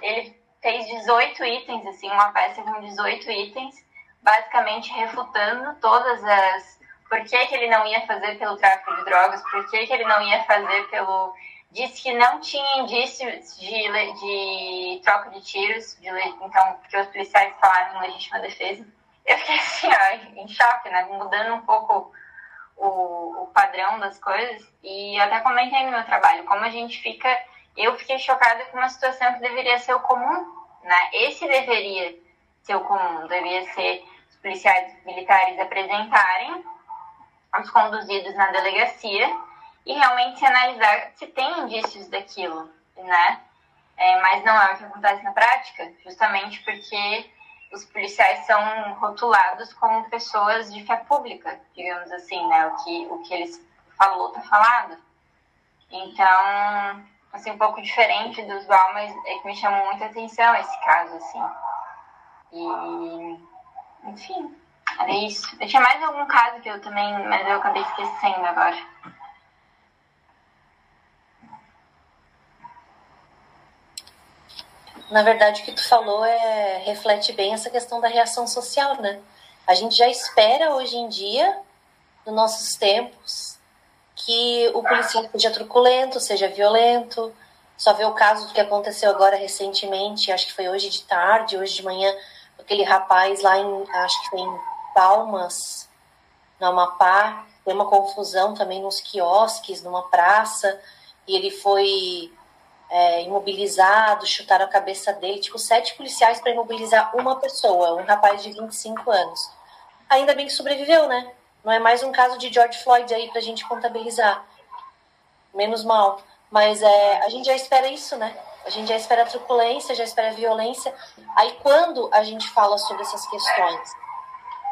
ele fez 18 itens, assim, uma peça com 18 itens, basicamente refutando todas as. Por que, que ele não ia fazer pelo tráfico de drogas, por que, que ele não ia fazer pelo disse que não tinha indícios de, de troca de tiros, de, então, porque os policiais falaram em legítima defesa. Eu fiquei assim, ó, em choque, né? Mudando um pouco o, o padrão das coisas. E até comentei no meu trabalho, como a gente fica. Eu fiquei chocada com uma situação que deveria ser o comum, né? Esse deveria ser o comum, deveria ser os policiais militares apresentarem os conduzidos na delegacia e realmente se analisar se tem indícios daquilo, né? É, mas não é o que acontece na prática, justamente porque os policiais são rotulados como pessoas de fé pública, digamos assim, né? O que, o que eles falou, tá falado. Então, assim, um pouco diferente dos BAL, mas é que me chamou muita atenção esse caso, assim. E, enfim, era isso. Eu tinha mais algum caso que eu também, mas eu acabei esquecendo agora. Na verdade, o que tu falou é reflete bem essa questão da reação social, né? A gente já espera hoje em dia, nos nossos tempos, que o policial seja truculento, seja violento. Só vê o caso do que aconteceu agora recentemente, acho que foi hoje de tarde, hoje de manhã, aquele rapaz lá em, acho que foi em Palmas, no Amapá, tem uma confusão também nos quiosques, numa praça, e ele foi é, imobilizado, chutaram a cabeça dele, tipo, sete policiais para imobilizar uma pessoa, um rapaz de 25 anos. Ainda bem que sobreviveu, né? Não é mais um caso de George Floyd aí pra gente contabilizar. Menos mal. Mas é, a gente já espera isso, né? A gente já espera truculência, já espera violência. Aí quando a gente fala sobre essas questões,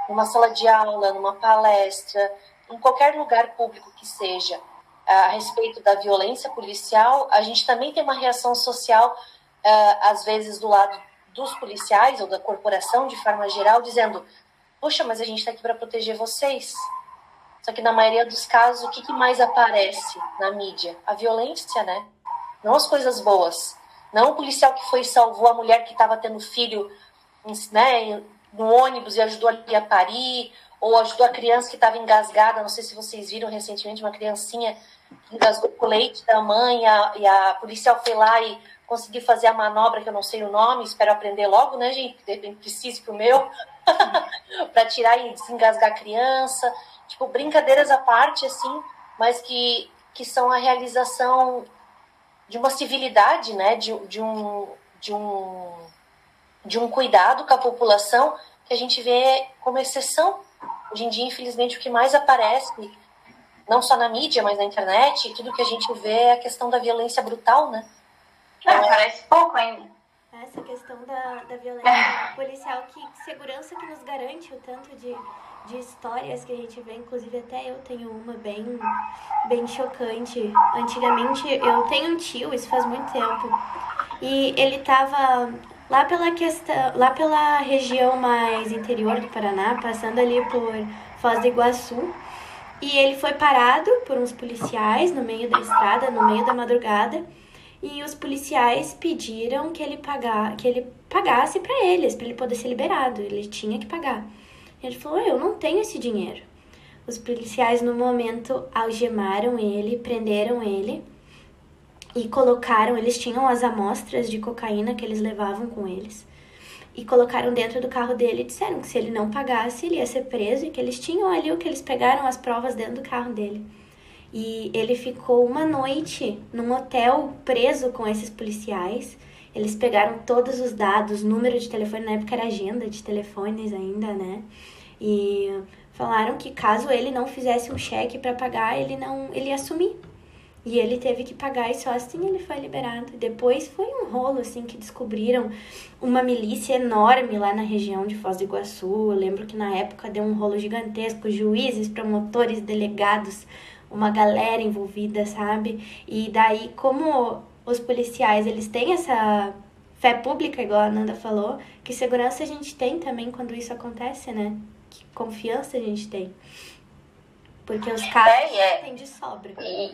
numa sala de aula, numa palestra, em qualquer lugar público que seja, a respeito da violência policial, a gente também tem uma reação social, eh, às vezes, do lado dos policiais ou da corporação, de forma geral, dizendo: Poxa, mas a gente está aqui para proteger vocês. Só que na maioria dos casos, o que, que mais aparece na mídia? A violência, né? Não as coisas boas. Não o policial que foi e salvou a mulher que estava tendo filho né, no ônibus e ajudou ali a parir, ou ajudou a criança que estava engasgada. Não sei se vocês viram recentemente uma criancinha que engasgou com o leite da mãe e a, e a policial foi lá e conseguiu fazer a manobra que eu não sei o nome, espero aprender logo, né, gente? De repente precise pro meu, para tirar e desengasgar a criança. Tipo, brincadeiras à parte, assim, mas que, que são a realização de uma civilidade, né? De, de, um, de, um, de um cuidado com a população que a gente vê como exceção. Hoje em dia, infelizmente, o que mais aparece, não só na mídia, mas na internet, tudo que a gente vê é a questão da violência brutal, né? Não, é, parece pouco ainda. Essa questão da, da violência policial, que segurança que nos garante o tanto de de histórias que a gente vê, inclusive até eu tenho uma bem, bem chocante. Antigamente eu tenho um tio, isso faz muito tempo, e ele tava lá pela questão, lá pela região mais interior do Paraná, passando ali por Foz do Iguaçu, e ele foi parado por uns policiais no meio da estrada, no meio da madrugada, e os policiais pediram que ele pagar, que ele pagasse para eles, para ele poder ser liberado. Ele tinha que pagar. Ele falou: Eu não tenho esse dinheiro. Os policiais, no momento, algemaram ele, prenderam ele e colocaram. Eles tinham as amostras de cocaína que eles levavam com eles e colocaram dentro do carro dele e disseram que se ele não pagasse, ele ia ser preso e que eles tinham ali o que eles pegaram as provas dentro do carro dele. E ele ficou uma noite num hotel preso com esses policiais. Eles pegaram todos os dados, número de telefone, na época era agenda de telefones ainda, né? E falaram que caso ele não fizesse um cheque para pagar, ele não ele ia assumir. E ele teve que pagar e só assim ele foi liberado. Depois foi um rolo assim que descobriram uma milícia enorme lá na região de Foz do Iguaçu. Eu lembro que na época deu um rolo gigantesco, juízes, promotores, delegados, uma galera envolvida, sabe? E daí como os policiais, eles têm essa fé pública, igual a Nanda falou, que segurança a gente tem também quando isso acontece, né? que confiança a gente tem. Porque os caras é, é, têm de sobra. E,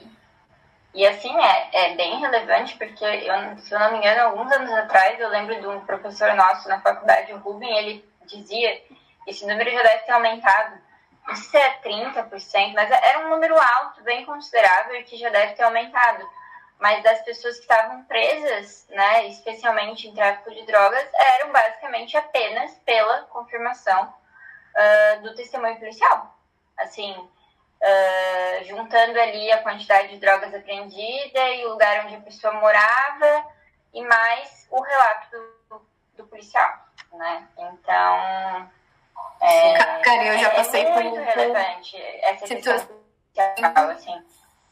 e assim, é, é bem relevante, porque, eu, se eu não me engano, alguns anos atrás, eu lembro de um professor nosso na faculdade, o Rubem, ele dizia esse número já deve ter aumentado. Não sei se é 30%, mas era um número alto, bem considerável, e que já deve ter aumentado. Mas das pessoas que estavam presas, né, especialmente em tráfico de drogas, eram basicamente apenas pela confirmação uh, do testemunho policial. Assim, uh, juntando ali a quantidade de drogas apreendida e o lugar onde a pessoa morava e mais o relato do, do policial, né? Então, é, Cara, eu já passei é muito por relevante essa situação assim.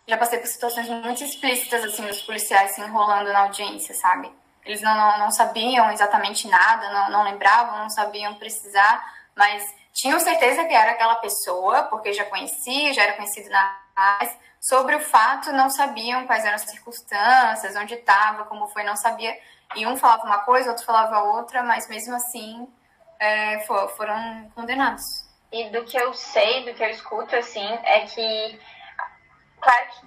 Já passei por situações muito explícitas, assim, dos policiais se enrolando na audiência, sabe? Eles não, não, não sabiam exatamente nada, não, não lembravam, não sabiam precisar, mas tinham certeza que era aquela pessoa, porque já conhecia, já era conhecido na área, sobre o fato não sabiam quais eram as circunstâncias, onde estava, como foi, não sabia. E um falava uma coisa, outro falava outra, mas mesmo assim é, for, foram condenados. E do que eu sei, do que eu escuto, assim, é que, claro que,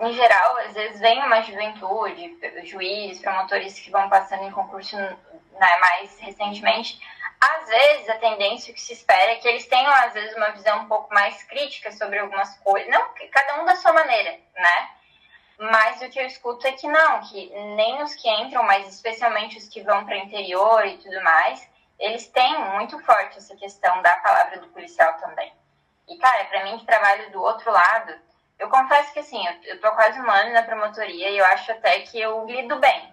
em geral, às vezes vem uma juventude, juízes, promotores que vão passando em concurso né, mais recentemente, às vezes a tendência que se espera é que eles tenham às vezes uma visão um pouco mais crítica sobre algumas coisas, não cada um da sua maneira, né? Mas o que eu escuto é que não, que nem os que entram, mas especialmente os que vão para o interior e tudo mais, eles têm muito forte essa questão da palavra do policial também. E cara, para mim que trabalho do outro lado, eu confesso que assim, eu, tô quase um ano na promotoria e eu acho até que eu lido bem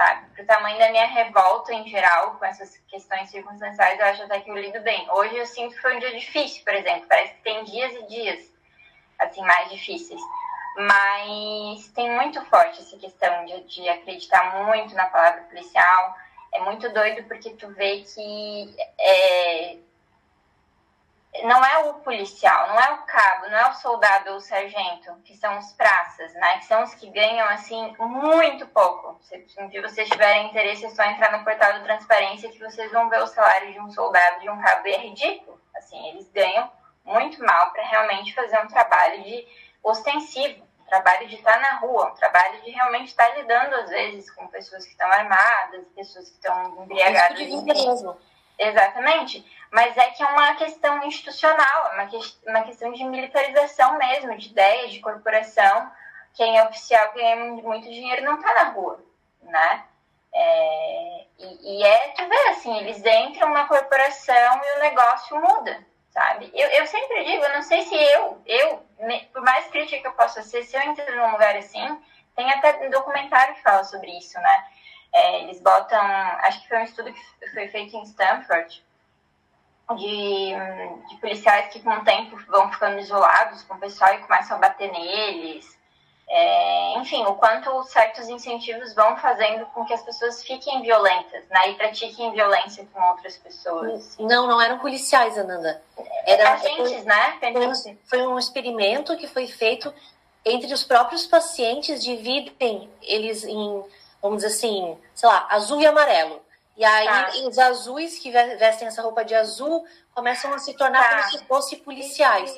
sabe? Pro tamanho da minha revolta em geral com essas questões circunstanciais, eu acho até que eu lido bem. Hoje eu sinto que foi um dia difícil, por exemplo. Parece que tem dias e dias, assim, mais difíceis. Mas tem muito forte essa questão de, de acreditar muito na palavra policial. É muito doido porque tu vê que é, não é o policial, não é o cabo, não é o soldado ou o sargento, que são os praças, né? Que são os que ganham, assim, muito pouco. Se, se vocês tiverem interesse, é só entrar no portal do Transparência que vocês vão ver o salário de um soldado, de um cabo, e é ridículo. Assim, eles ganham muito mal para realmente fazer um trabalho de ostensivo, trabalho de estar na rua, um trabalho de realmente estar lidando, às vezes, com pessoas que estão armadas, pessoas que estão embriagadas. Isso de mesmo. Exatamente. Mas é que é uma questão institucional, é uma, que, uma questão de militarização mesmo, de ideias, de corporação. Quem é oficial ganha muito dinheiro não está na rua, né? É, e, e, é, tu vê, assim, eles entram na corporação e o negócio muda, sabe? Eu, eu sempre digo, eu não sei se eu, eu, por mais crítica que eu possa ser, se eu entro num lugar assim, tem até um documentário que fala sobre isso, né? É, eles botam, acho que foi um estudo que foi feito em Stanford, de, de policiais que com o tempo vão ficando isolados com o pessoal e começam a bater neles. É, enfim, o quanto certos incentivos vão fazendo com que as pessoas fiquem violentas, né? E pratiquem violência com outras pessoas. Não, não eram policiais, Ananda. Era, Agentes, né? Foi um, foi um experimento que foi feito entre os próprios pacientes, dividem eles em, vamos dizer assim, sei lá, azul e amarelo. E aí tá. os azuis que vestem essa roupa de azul começam a se tornar tá. como se fossem policiais.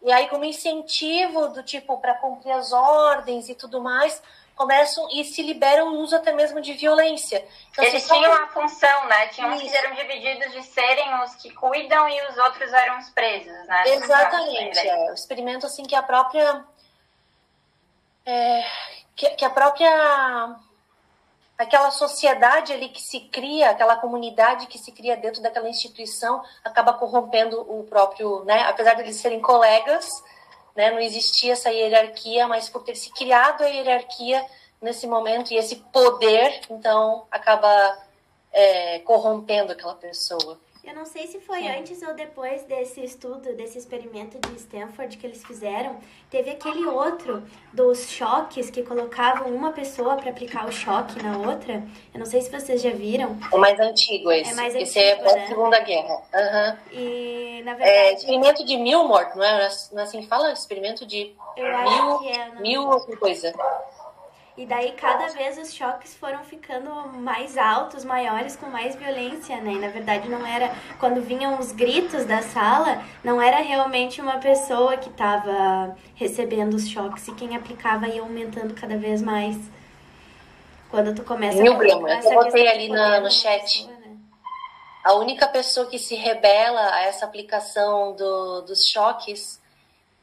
E aí, como incentivo do tipo para cumprir as ordens e tudo mais, começam e se liberam o uso até mesmo de violência. Então, Eles tinham uma função, né? Tinham uns que eram divididos de serem os que cuidam e os outros eram os presos, né? Exatamente. É. O experimento assim que a própria é, que, que a própria aquela sociedade ali que se cria, aquela comunidade que se cria dentro daquela instituição, acaba corrompendo o próprio, né? Apesar de eles serem colegas, né? Não existia essa hierarquia, mas por ter se criado a hierarquia nesse momento e esse poder, então acaba é, corrompendo aquela pessoa. Eu não sei se foi é. antes ou depois desse estudo, desse experimento de Stanford que eles fizeram. Teve aquele outro dos choques que colocavam uma pessoa para aplicar o choque na outra. Eu não sei se vocês já viram. O mais antigo esse. É mais esse é antigo, é né? Segunda Guerra. Uhum. E na É, verdade. experimento de Milmort, não é? Não é assim que fala? Experimento de Eu mil, acho que é. mil alguma coisa. E daí cada vez os choques foram ficando mais altos, maiores, com mais violência, né? E na verdade não era. Quando vinham os gritos da sala, não era realmente uma pessoa que estava recebendo os choques e quem aplicava ia aumentando cada vez mais. Quando tu começa Mil a colocar Eu botei ali na- no chat. pessoa, né? A única pessoa que se rebela a essa aplicação do, dos choques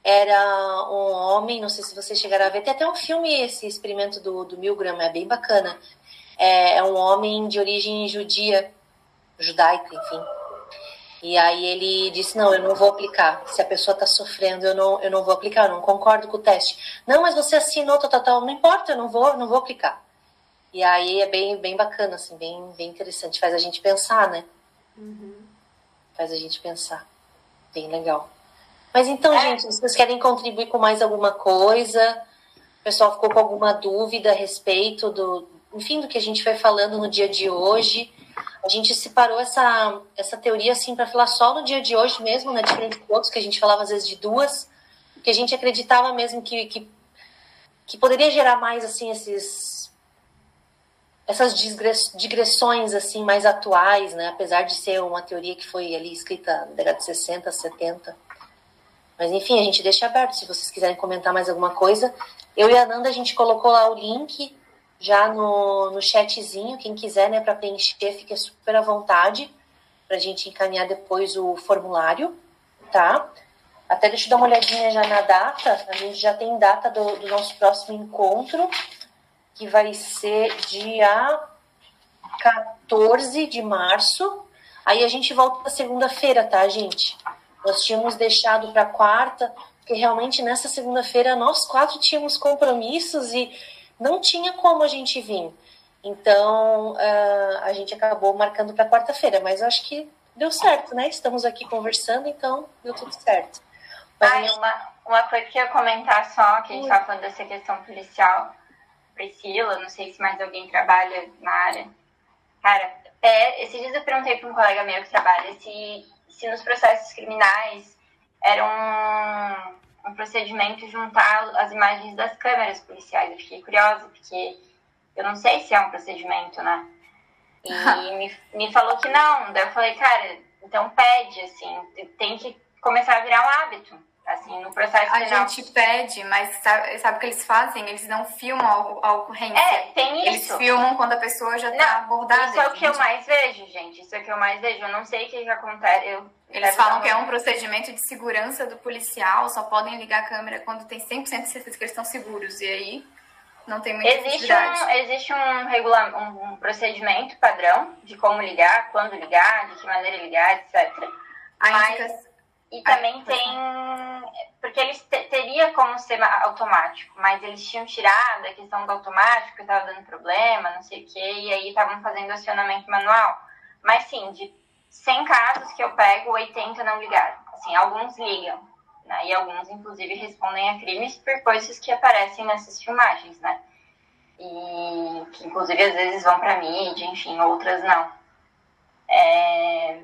era um homem, não sei se vocês chegaram a ver, tem até um filme esse experimento do, do Milgram, é bem bacana. É, é um homem de origem judia, judaica, enfim. E aí ele disse, não, eu não vou aplicar. Se a pessoa está sofrendo, eu não, eu não vou aplicar, eu não concordo com o teste. Não, mas você assinou, tal, tal, tal. Não importa, eu não vou, não vou aplicar. E aí é bem, bem bacana, assim, bem, bem interessante. Faz a gente pensar, né? Faz a gente pensar. Bem legal. Mas então, gente, se vocês querem contribuir com mais alguma coisa, o pessoal ficou com alguma dúvida a respeito do, enfim, do que a gente foi falando no dia de hoje. A gente separou essa, essa teoria assim para falar só no dia de hoje mesmo, né? Diferente de outros que a gente falava às vezes de duas, porque a gente acreditava mesmo que, que, que poderia gerar mais assim esses essas digress- digressões assim mais atuais, né? Apesar de ser uma teoria que foi ali escrita na década de 60, 70. Mas enfim, a gente deixa aberto se vocês quiserem comentar mais alguma coisa. Eu e a Nanda a gente colocou lá o link já no, no chatzinho, quem quiser, né, para preencher, fica super à vontade pra gente encaminhar depois o formulário, tá? Até deixa eu dar uma olhadinha já na data. A gente já tem data do, do nosso próximo encontro, que vai ser dia 14 de março. Aí a gente volta para segunda-feira, tá, gente? Nós tínhamos deixado para quarta, porque realmente nessa segunda-feira nós quatro tínhamos compromissos e não tinha como a gente vir. Então ah, a gente acabou marcando para quarta-feira, mas eu acho que deu certo, né? Estamos aqui conversando, então deu tudo certo. Mas Ai, gente- uma, uma coisa que eu ia comentar só, que a gente tava falando dessa questão policial, Priscila, não sei se mais alguém trabalha na área. Cara, é, esses dias eu perguntei para um colega meu que trabalha se, se nos processos criminais era um, um procedimento juntar as imagens das câmeras policiais. Eu fiquei curiosa, porque eu não sei se é um procedimento, né? E me, me falou que não. Daí eu falei, cara, então pede, assim, tem que começar a virar um hábito. Assim, no processo a penal. A gente pede, mas sabe, sabe o que eles fazem? Eles não filmam a, a ocorrência. É, tem isso. Eles filmam quando a pessoa já está abordada. Isso é o que eu mais vejo, gente. Isso é o que eu mais vejo. Eu não sei o que, que acontece. Eu eles falam que é um procedimento de segurança do policial, só podem ligar a câmera quando tem 100% de certeza que eles estão seguros. E aí não tem muita existe um, existe um, regula um, procedimento padrão de como ligar, quando ligar, de que maneira ligar, etc. Mas, e também tem. Porque eles te, teria como ser automático, mas eles tinham tirado a questão do automático, estava dando problema, não sei o quê, e aí estavam fazendo acionamento manual. Mas sim, de 100 casos que eu pego, 80 não ligaram. Assim, alguns ligam, né? E alguns, inclusive, respondem a crimes por coisas que aparecem nessas filmagens, né? E que, inclusive, às vezes vão para mídia, enfim, outras não. É...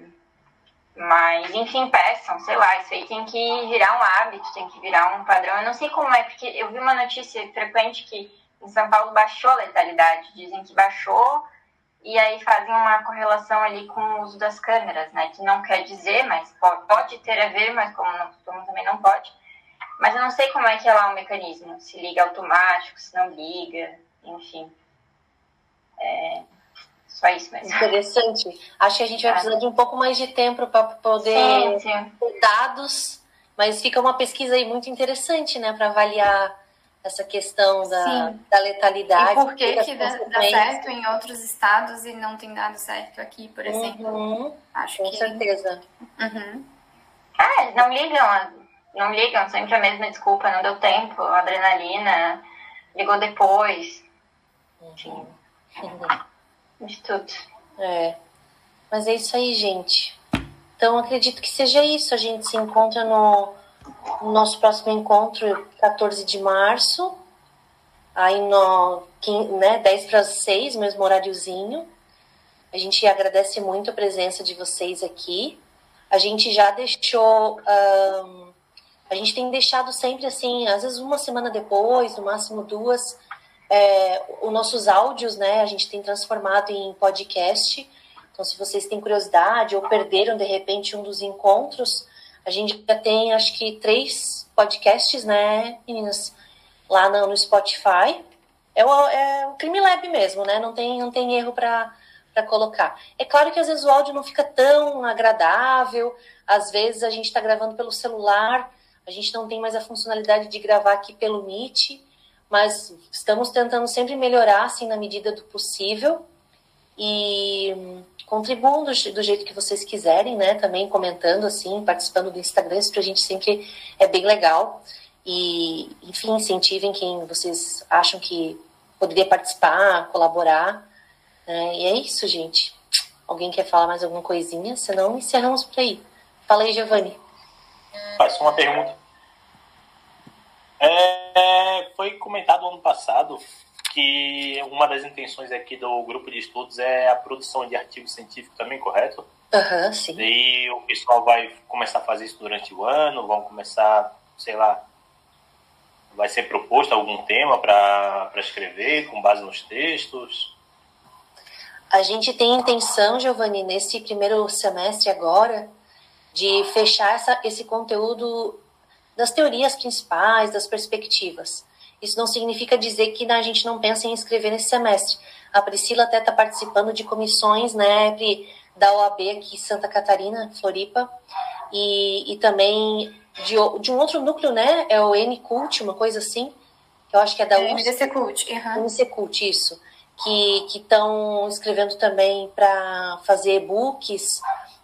Mas, enfim, peçam, sei lá, isso aí tem que virar um hábito, tem que virar um padrão. Eu não sei como é, porque eu vi uma notícia frequente que em São Paulo baixou a letalidade. Dizem que baixou e aí fazem uma correlação ali com o uso das câmeras, né? Que não quer dizer, mas pode, ter a ver, mas como, não, como também não pode. Mas eu não sei como é que é lá o mecanismo, se liga automático, se não liga, enfim. É só isso mesmo. Interessante. Acho que a gente vai precisar de um pouco mais de tempo para poder sim, sim. ter dados, mas fica uma pesquisa aí muito interessante, né, para avaliar essa questão da, da letalidade. E por que, que dá, dá, certo em outros estados e não tem dado certo aqui, por exemplo? Uhum, Acho com que... certeza. Uhum. É, não ligam, não ligam, sempre a mesma desculpa, não deu tempo, adrenalina, ligou depois. Enfim. Uhum. De tudo. É. Mas é isso aí, gente. Então acredito que seja isso. A gente se encontra no o nosso próximo encontro, 14 de março, aí no né, 10 para 6, mesmo horáriozinho. A gente agradece muito a presença de vocês aqui. A gente já deixou. Um, a gente tem deixado sempre assim, às vezes uma semana depois, no máximo duas, é, os nossos áudios, né? A gente tem transformado em podcast. Então, se vocês têm curiosidade ou perderam de repente um dos encontros, a gente já tem, acho que, três podcasts, né, meninas? Lá no, no Spotify. É o, é o Crime Lab mesmo, né? Não tem, não tem erro para colocar. É claro que às vezes o áudio não fica tão agradável, às vezes a gente está gravando pelo celular, a gente não tem mais a funcionalidade de gravar aqui pelo Meet, mas estamos tentando sempre melhorar, assim, na medida do possível. E contribuam do, do, jeito que vocês quiserem, né? Também comentando, assim, participando do Instagram, isso pra gente sempre é bem legal. E, enfim, incentivem quem vocês acham que poderia participar, colaborar. Né? E é isso, gente. Alguém quer falar mais alguma coisinha? Senão, encerramos por aí. Fala aí, Giovanni. Faz uma pergunta. É, foi comentado ano passado que uma das intenções aqui do grupo de estudos é a produção de artigo científico também, correto? Aham, uhum, sim. E o pessoal vai começar a fazer isso durante o ano, vão começar, sei lá, vai ser proposto algum tema para escrever com base nos textos? A gente tem intenção, Giovanni, nesse primeiro semestre agora, de fechar essa, esse conteúdo das teorias principais, das perspectivas. Isso não significa dizer que a gente não pensa em escrever nesse semestre. A Priscila até está participando de comissões, né, da OAB aqui em Santa Catarina, Floripa, e, e também de, de um outro núcleo, né, é o N-Cult, uma coisa assim, que eu acho que é da é, MDC Cult, uhum. Cult, isso, que estão escrevendo também para fazer e-books,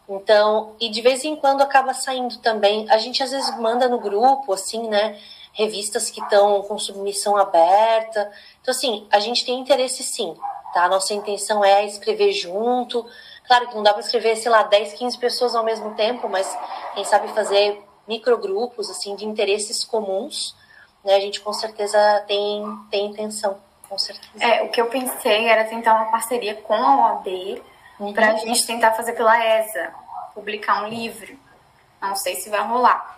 então, e de vez em quando acaba saindo também, a gente às vezes manda no grupo, assim, né, revistas que estão com submissão aberta. Então, assim, a gente tem interesse sim, tá? A nossa intenção é escrever junto. Claro que não dá para escrever, sei lá, 10, 15 pessoas ao mesmo tempo, mas quem sabe fazer microgrupos, assim, de interesses comuns, né? A gente com certeza tem, tem intenção, com certeza. É, o que eu pensei era tentar uma parceria com a OAB uhum. para a gente tentar fazer pela ESA, publicar um livro. Não sei se vai rolar.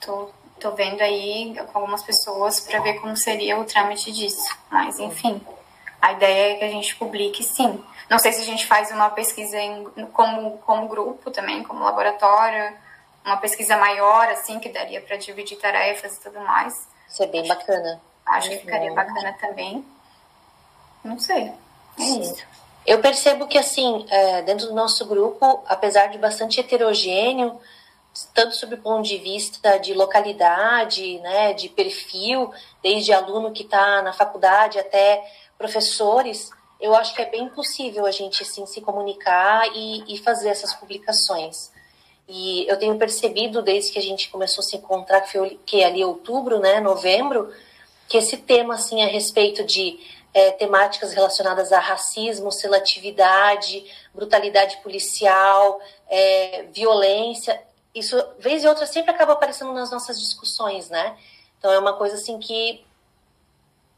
Tô Tô vendo aí com algumas pessoas para ver como seria o trâmite disso. Mas, enfim, a ideia é que a gente publique sim. Não sei se a gente faz uma pesquisa em, como, como grupo também, como laboratório, uma pesquisa maior, assim, que daria para dividir tarefas e tudo mais. Isso é bem acho, bacana. Acho que ficaria uhum. bacana também. Não sei. É Sim. isso. Eu percebo que, assim, é, dentro do nosso grupo, apesar de bastante heterogêneo, tanto sob o ponto de vista de localidade, né, de perfil, desde aluno que está na faculdade até professores, eu acho que é bem possível a gente assim, se comunicar e, e fazer essas publicações. E eu tenho percebido, desde que a gente começou a se encontrar, que foi que ali outubro, né, novembro, que esse tema assim, a respeito de é, temáticas relacionadas a racismo, seletividade, brutalidade policial, é, violência, isso, vez e outra, sempre acaba aparecendo nas nossas discussões, né? Então é uma coisa assim que,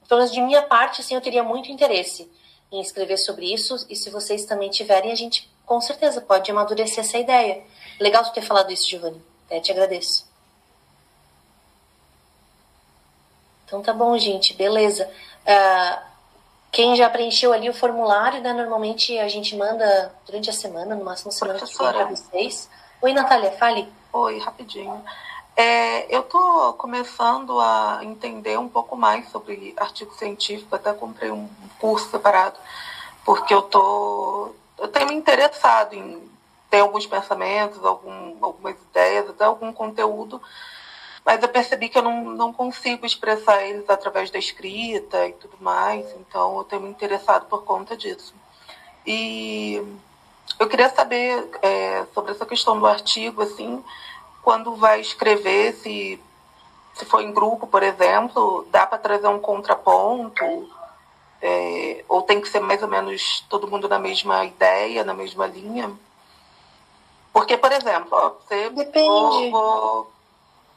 pelo menos de minha parte, assim, eu teria muito interesse em escrever sobre isso, e se vocês também tiverem, a gente com certeza pode amadurecer essa ideia. Legal tu ter falado isso, Giovanni. Até te agradeço. Então tá bom, gente, beleza. Uh, quem já preencheu ali o formulário, né, normalmente a gente manda durante a semana, no máximo semana que vem para vocês. Oi, Natália, fale. Oi, rapidinho. É, eu estou começando a entender um pouco mais sobre artigo científico, até comprei um curso separado, porque eu tô, eu tenho me interessado em ter alguns pensamentos, algum, algumas ideias, até algum conteúdo, mas eu percebi que eu não, não consigo expressar eles através da escrita e tudo mais, então eu tenho me interessado por conta disso. E eu queria saber é, sobre essa questão do artigo, assim, quando vai escrever, se, se for em grupo, por exemplo, dá para trazer um contraponto? É, ou tem que ser mais ou menos todo mundo na mesma ideia, na mesma linha? Porque, por exemplo, ó, você Depende. Vou, vou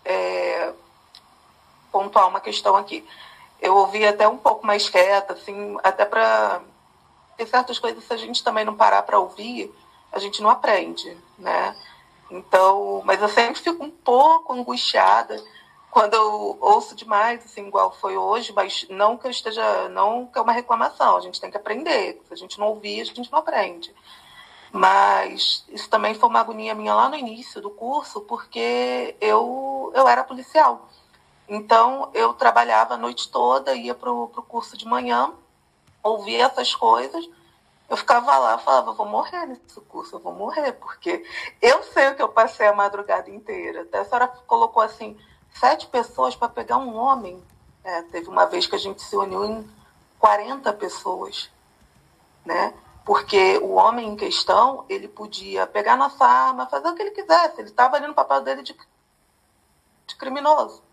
é, pontuar uma questão aqui. Eu ouvi até um pouco mais quieta, assim, até para tem certas coisas, se a gente também não parar para ouvir, a gente não aprende, né? Então, mas eu sempre fico um pouco angustiada quando eu ouço demais, assim, igual foi hoje, mas não que eu esteja, não que é uma reclamação, a gente tem que aprender. Se a gente não ouvir, a gente não aprende. Mas isso também foi uma agonia minha lá no início do curso, porque eu, eu era policial. Então, eu trabalhava a noite toda, ia para o curso de manhã, ouvia essas coisas, eu ficava lá, falava, vou morrer nesse curso, eu vou morrer, porque eu sei o que eu passei a madrugada inteira. Até a senhora colocou assim, sete pessoas para pegar um homem. É, teve uma vez que a gente se uniu em 40 pessoas, né? Porque o homem em questão, ele podia pegar nossa arma, fazer o que ele quisesse. Ele estava ali no papel dele de, de criminoso.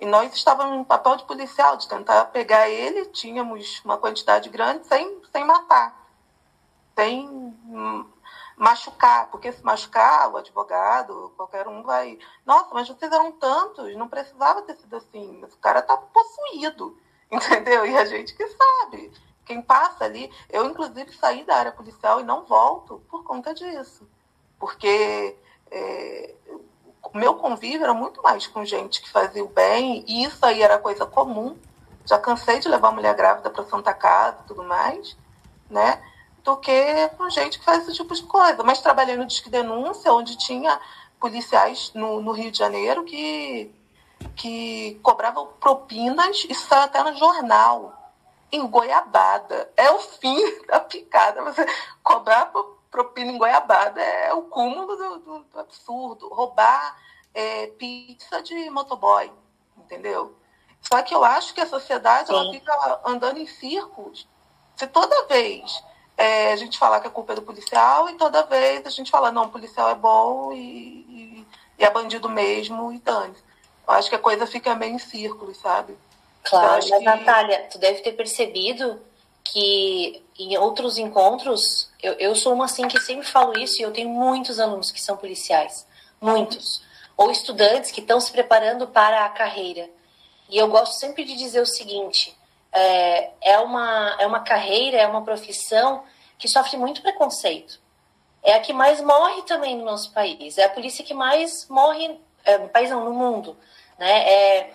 E nós estávamos no papel de policial, de tentar pegar ele, tínhamos uma quantidade grande sem, sem matar, sem machucar, porque se machucar o advogado, qualquer um vai. Nossa, mas vocês eram tantos, não precisava ter sido assim. Mas o cara está possuído, entendeu? E a gente que sabe. Quem passa ali, eu inclusive saí da área policial e não volto por conta disso. Porque é, meu convívio era muito mais com gente que fazia o bem, e isso aí era coisa comum. Já cansei de levar mulher grávida para Santa Casa e tudo mais, né? Do que com gente que faz esse tipo de coisa. Mas trabalhei no Disque Denúncia, onde tinha policiais no, no Rio de Janeiro que, que cobravam propinas, isso saiu até no jornal, em Goiabada. É o fim da picada. Você cobrar propina em goiabada é o cúmulo do, do, do absurdo. Roubar é, pizza de motoboy, entendeu? Só que eu acho que a sociedade ela fica andando em círculos. Se toda vez é, a gente falar que a culpa é do policial e toda vez a gente falar, não, o policial é bom e, e, e é bandido mesmo e dane. Eu acho que a coisa fica meio em círculos, sabe? Claro, mas que... Natália, tu deve ter percebido que em outros encontros, eu, eu sou uma assim que sempre falo isso e eu tenho muitos alunos que são policiais, muitos, ou estudantes que estão se preparando para a carreira. E eu gosto sempre de dizer o seguinte: é, é, uma, é uma carreira, é uma profissão que sofre muito preconceito. É a que mais morre também no nosso país, é a polícia que mais morre, é, no país não, no mundo. Né? É,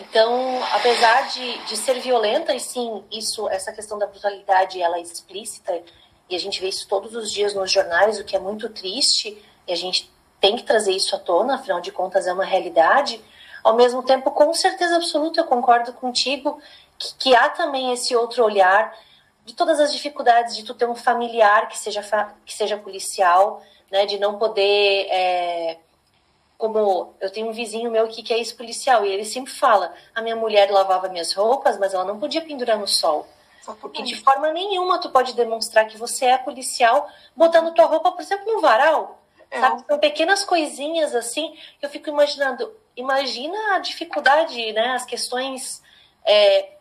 então, apesar de, de ser violenta, e sim, isso, essa questão da brutalidade, ela é explícita, e a gente vê isso todos os dias nos jornais, o que é muito triste, e a gente tem que trazer isso à tona, afinal de contas é uma realidade. Ao mesmo tempo, com certeza absoluta, eu concordo contigo que, que há também esse outro olhar de todas as dificuldades de tu ter um familiar que seja, que seja policial, né, de não poder. É, como eu tenho um vizinho meu aqui que é ex-policial e ele sempre fala: a minha mulher lavava minhas roupas, mas ela não podia pendurar no sol. Porque de forma nenhuma tu pode demonstrar que você é policial botando tua roupa, por exemplo, no varal. É. Sabe? São pequenas coisinhas assim que eu fico imaginando. Imagina a dificuldade, né? As questões, é,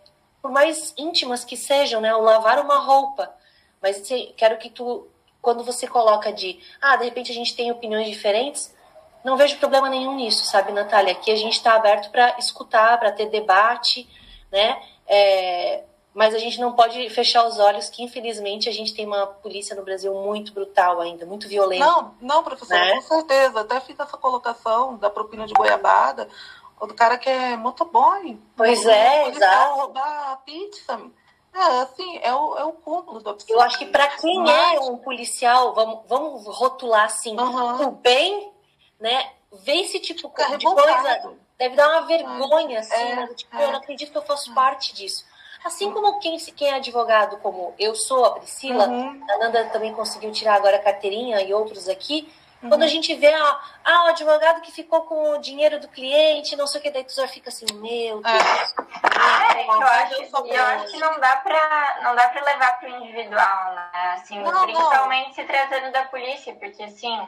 por mais íntimas que sejam, né? O lavar uma roupa. Mas quero que tu, quando você coloca de, ah, de repente a gente tem opiniões diferentes, não vejo problema nenhum nisso, sabe, Natália? Aqui a gente está aberto para escutar, para ter debate, né? É, mas a gente não pode fechar os olhos que, infelizmente, a gente tem uma polícia no Brasil muito brutal ainda, muito violenta. Não, não, professora, né? com certeza. Até fiz essa colocação da propina de goiabada, ou do cara que é motoboy. Pois é, exato. roubar a pizza. É, assim, é o, é o cúmulo do absurdo. Eu acho que para quem é Mas... é um policial, vamos, vamos rotular assim, uhum. o bem, né? Ver esse tipo de coisa deve dar uma vergonha, assim, é, né? Tipo, é. eu não acredito que eu faço parte disso. Assim como quem, quem é advogado, como eu sou, a Priscila, uhum. a Nanda também conseguiu tirar agora a carteirinha e outros aqui. Uhum. Quando a gente vê ah, ah, o advogado que ficou com o dinheiro do cliente, não sei o que, daí tu já fica assim, meu é. Deus. É, eu, acho, eu acho que não dá pra, não dá pra levar pro individual, né? Assim, não, principalmente não. se tratando da polícia, porque assim,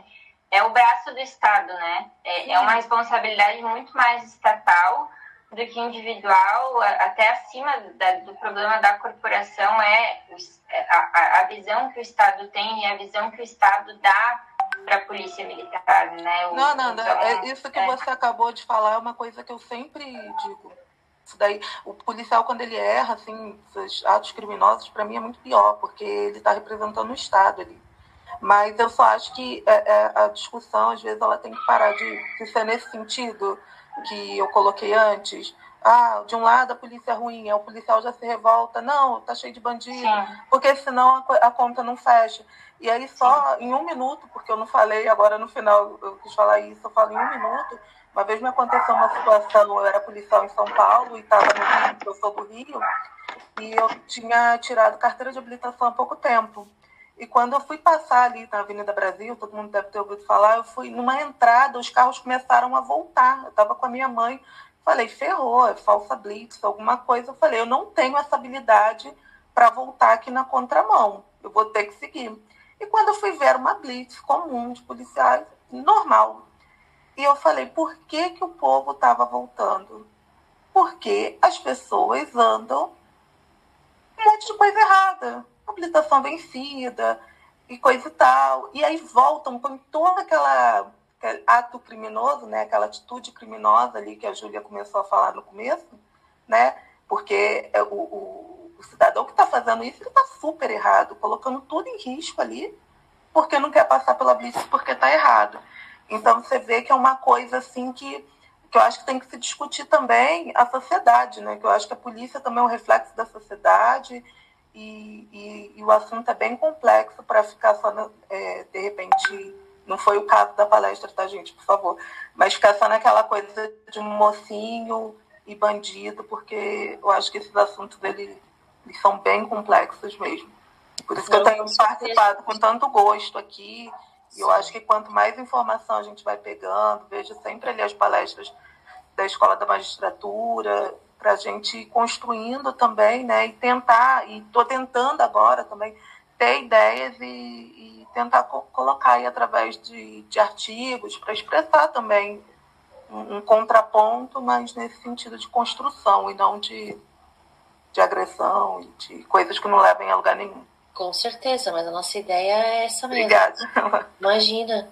é o braço do Estado, né? É, é uma responsabilidade muito mais estatal do que individual, até acima da, do problema da corporação, é, é a, a, visão que o Estado tem e a visão que o Estado dá para a polícia militar, né? O, não, não, então, é isso que é... você acabou de falar é uma coisa que eu sempre digo. Isso daí, o policial quando ele erra, assim, atos criminosos, para mim é muito pior, porque ele está representando o Estado ali. Mas eu só acho que é, é, a discussão, às vezes, ela tem que parar de, de ser nesse sentido que eu coloquei antes. Ah, de um lado a polícia é ruim, o policial já se revolta. Não, tá cheio de bandido, Sim. porque senão a, a, conta não fecha. E aí só Sim. em um minuto, porque eu não falei, agora no final eu quis falar isso, eu falo em um minuto. Uma vez me aconteceu uma situação, eu era policial em São Paulo e estava no Rio, eu sou do Rio, e eu tinha tirado carteira de habilitação há pouco tempo. E quando eu fui passar ali na Avenida Brasil, todo mundo deve ter ouvido falar, eu fui numa entrada, os carros começaram a voltar. Eu estava com a minha mãe, falei, ferrou, é falsa blitz, alguma coisa. Eu falei, eu não tenho essa habilidade para voltar aqui na contramão, eu vou ter que seguir. E quando eu fui ver uma blitz comum de policiais, normal. E eu falei, por que, que o povo estava voltando? Porque as pessoas andam um monte de coisa errada habilitação vencida e coisa e tal. E aí voltam com toda aquela ato criminoso, né, aquela atitude criminosa ali que a Júlia começou a falar no começo, né, porque é o, o, o cidadão que está fazendo isso está super errado, colocando tudo em risco ali, porque não quer passar pela blitz porque está errado. Então você vê que é uma coisa assim que, que eu acho que tem que se discutir também a sociedade, né, que eu acho que a polícia também é um reflexo da sociedade e, e, e o assunto é bem complexo para ficar só, no, é, de repente, não foi o caso da palestra, tá, gente, por favor, mas ficar só naquela coisa de um mocinho e bandido, porque eu acho que esses assuntos eles, eles são bem complexos mesmo. Por isso que eu tenho participado com tanto gosto aqui. E eu acho que quanto mais informação a gente vai pegando, vejo sempre ali as palestras da Escola da Magistratura, para a gente ir construindo também, né? E tentar, e estou tentando agora também ter ideias e, e tentar co colocar aí através de, de artigos para expressar também um, um, contraponto, mas nesse sentido de construção e não de, de agressão e de coisas que não levem a lugar nenhum. Com certeza, mas a nossa ideia é essa mesmo. Obrigada. Imagina.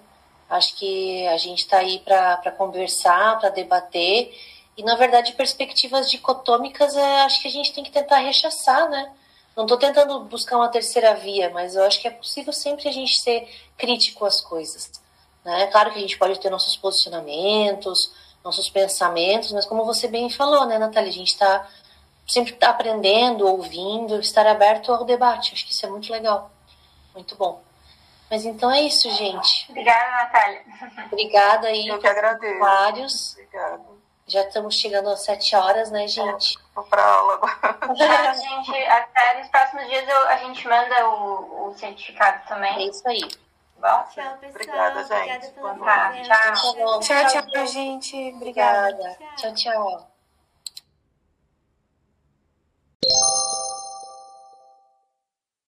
Acho que a gente está aí para conversar, para debater e, na verdade, perspectivas dicotômicas, é, acho que a gente tem que tentar rechaçar, né? Não estou tentando buscar uma terceira via, mas eu acho que é possível sempre a gente ser crítico às coisas. Né? Claro que a gente pode ter nossos posicionamentos, nossos pensamentos, mas como você bem falou, né, Natália? A gente está sempre aprendendo, ouvindo, estar aberto ao debate. Acho que isso é muito legal. Muito bom. Mas então é isso, gente. Obrigada, Natália. Obrigada aí. Eu que agradeço. Vários. Obrigada. Já estamos chegando às sete horas, né, gente? É, vou pra aula agora. É, gente, até nos próximos dias eu, a gente manda o, o certificado também. É isso aí. Bom, tchau, pessoal. Obrigada, gente. Obrigada tá, tchau. Tchau, tchau, tchau, tchau, gente. Obrigada. tchau. tchau. tchau.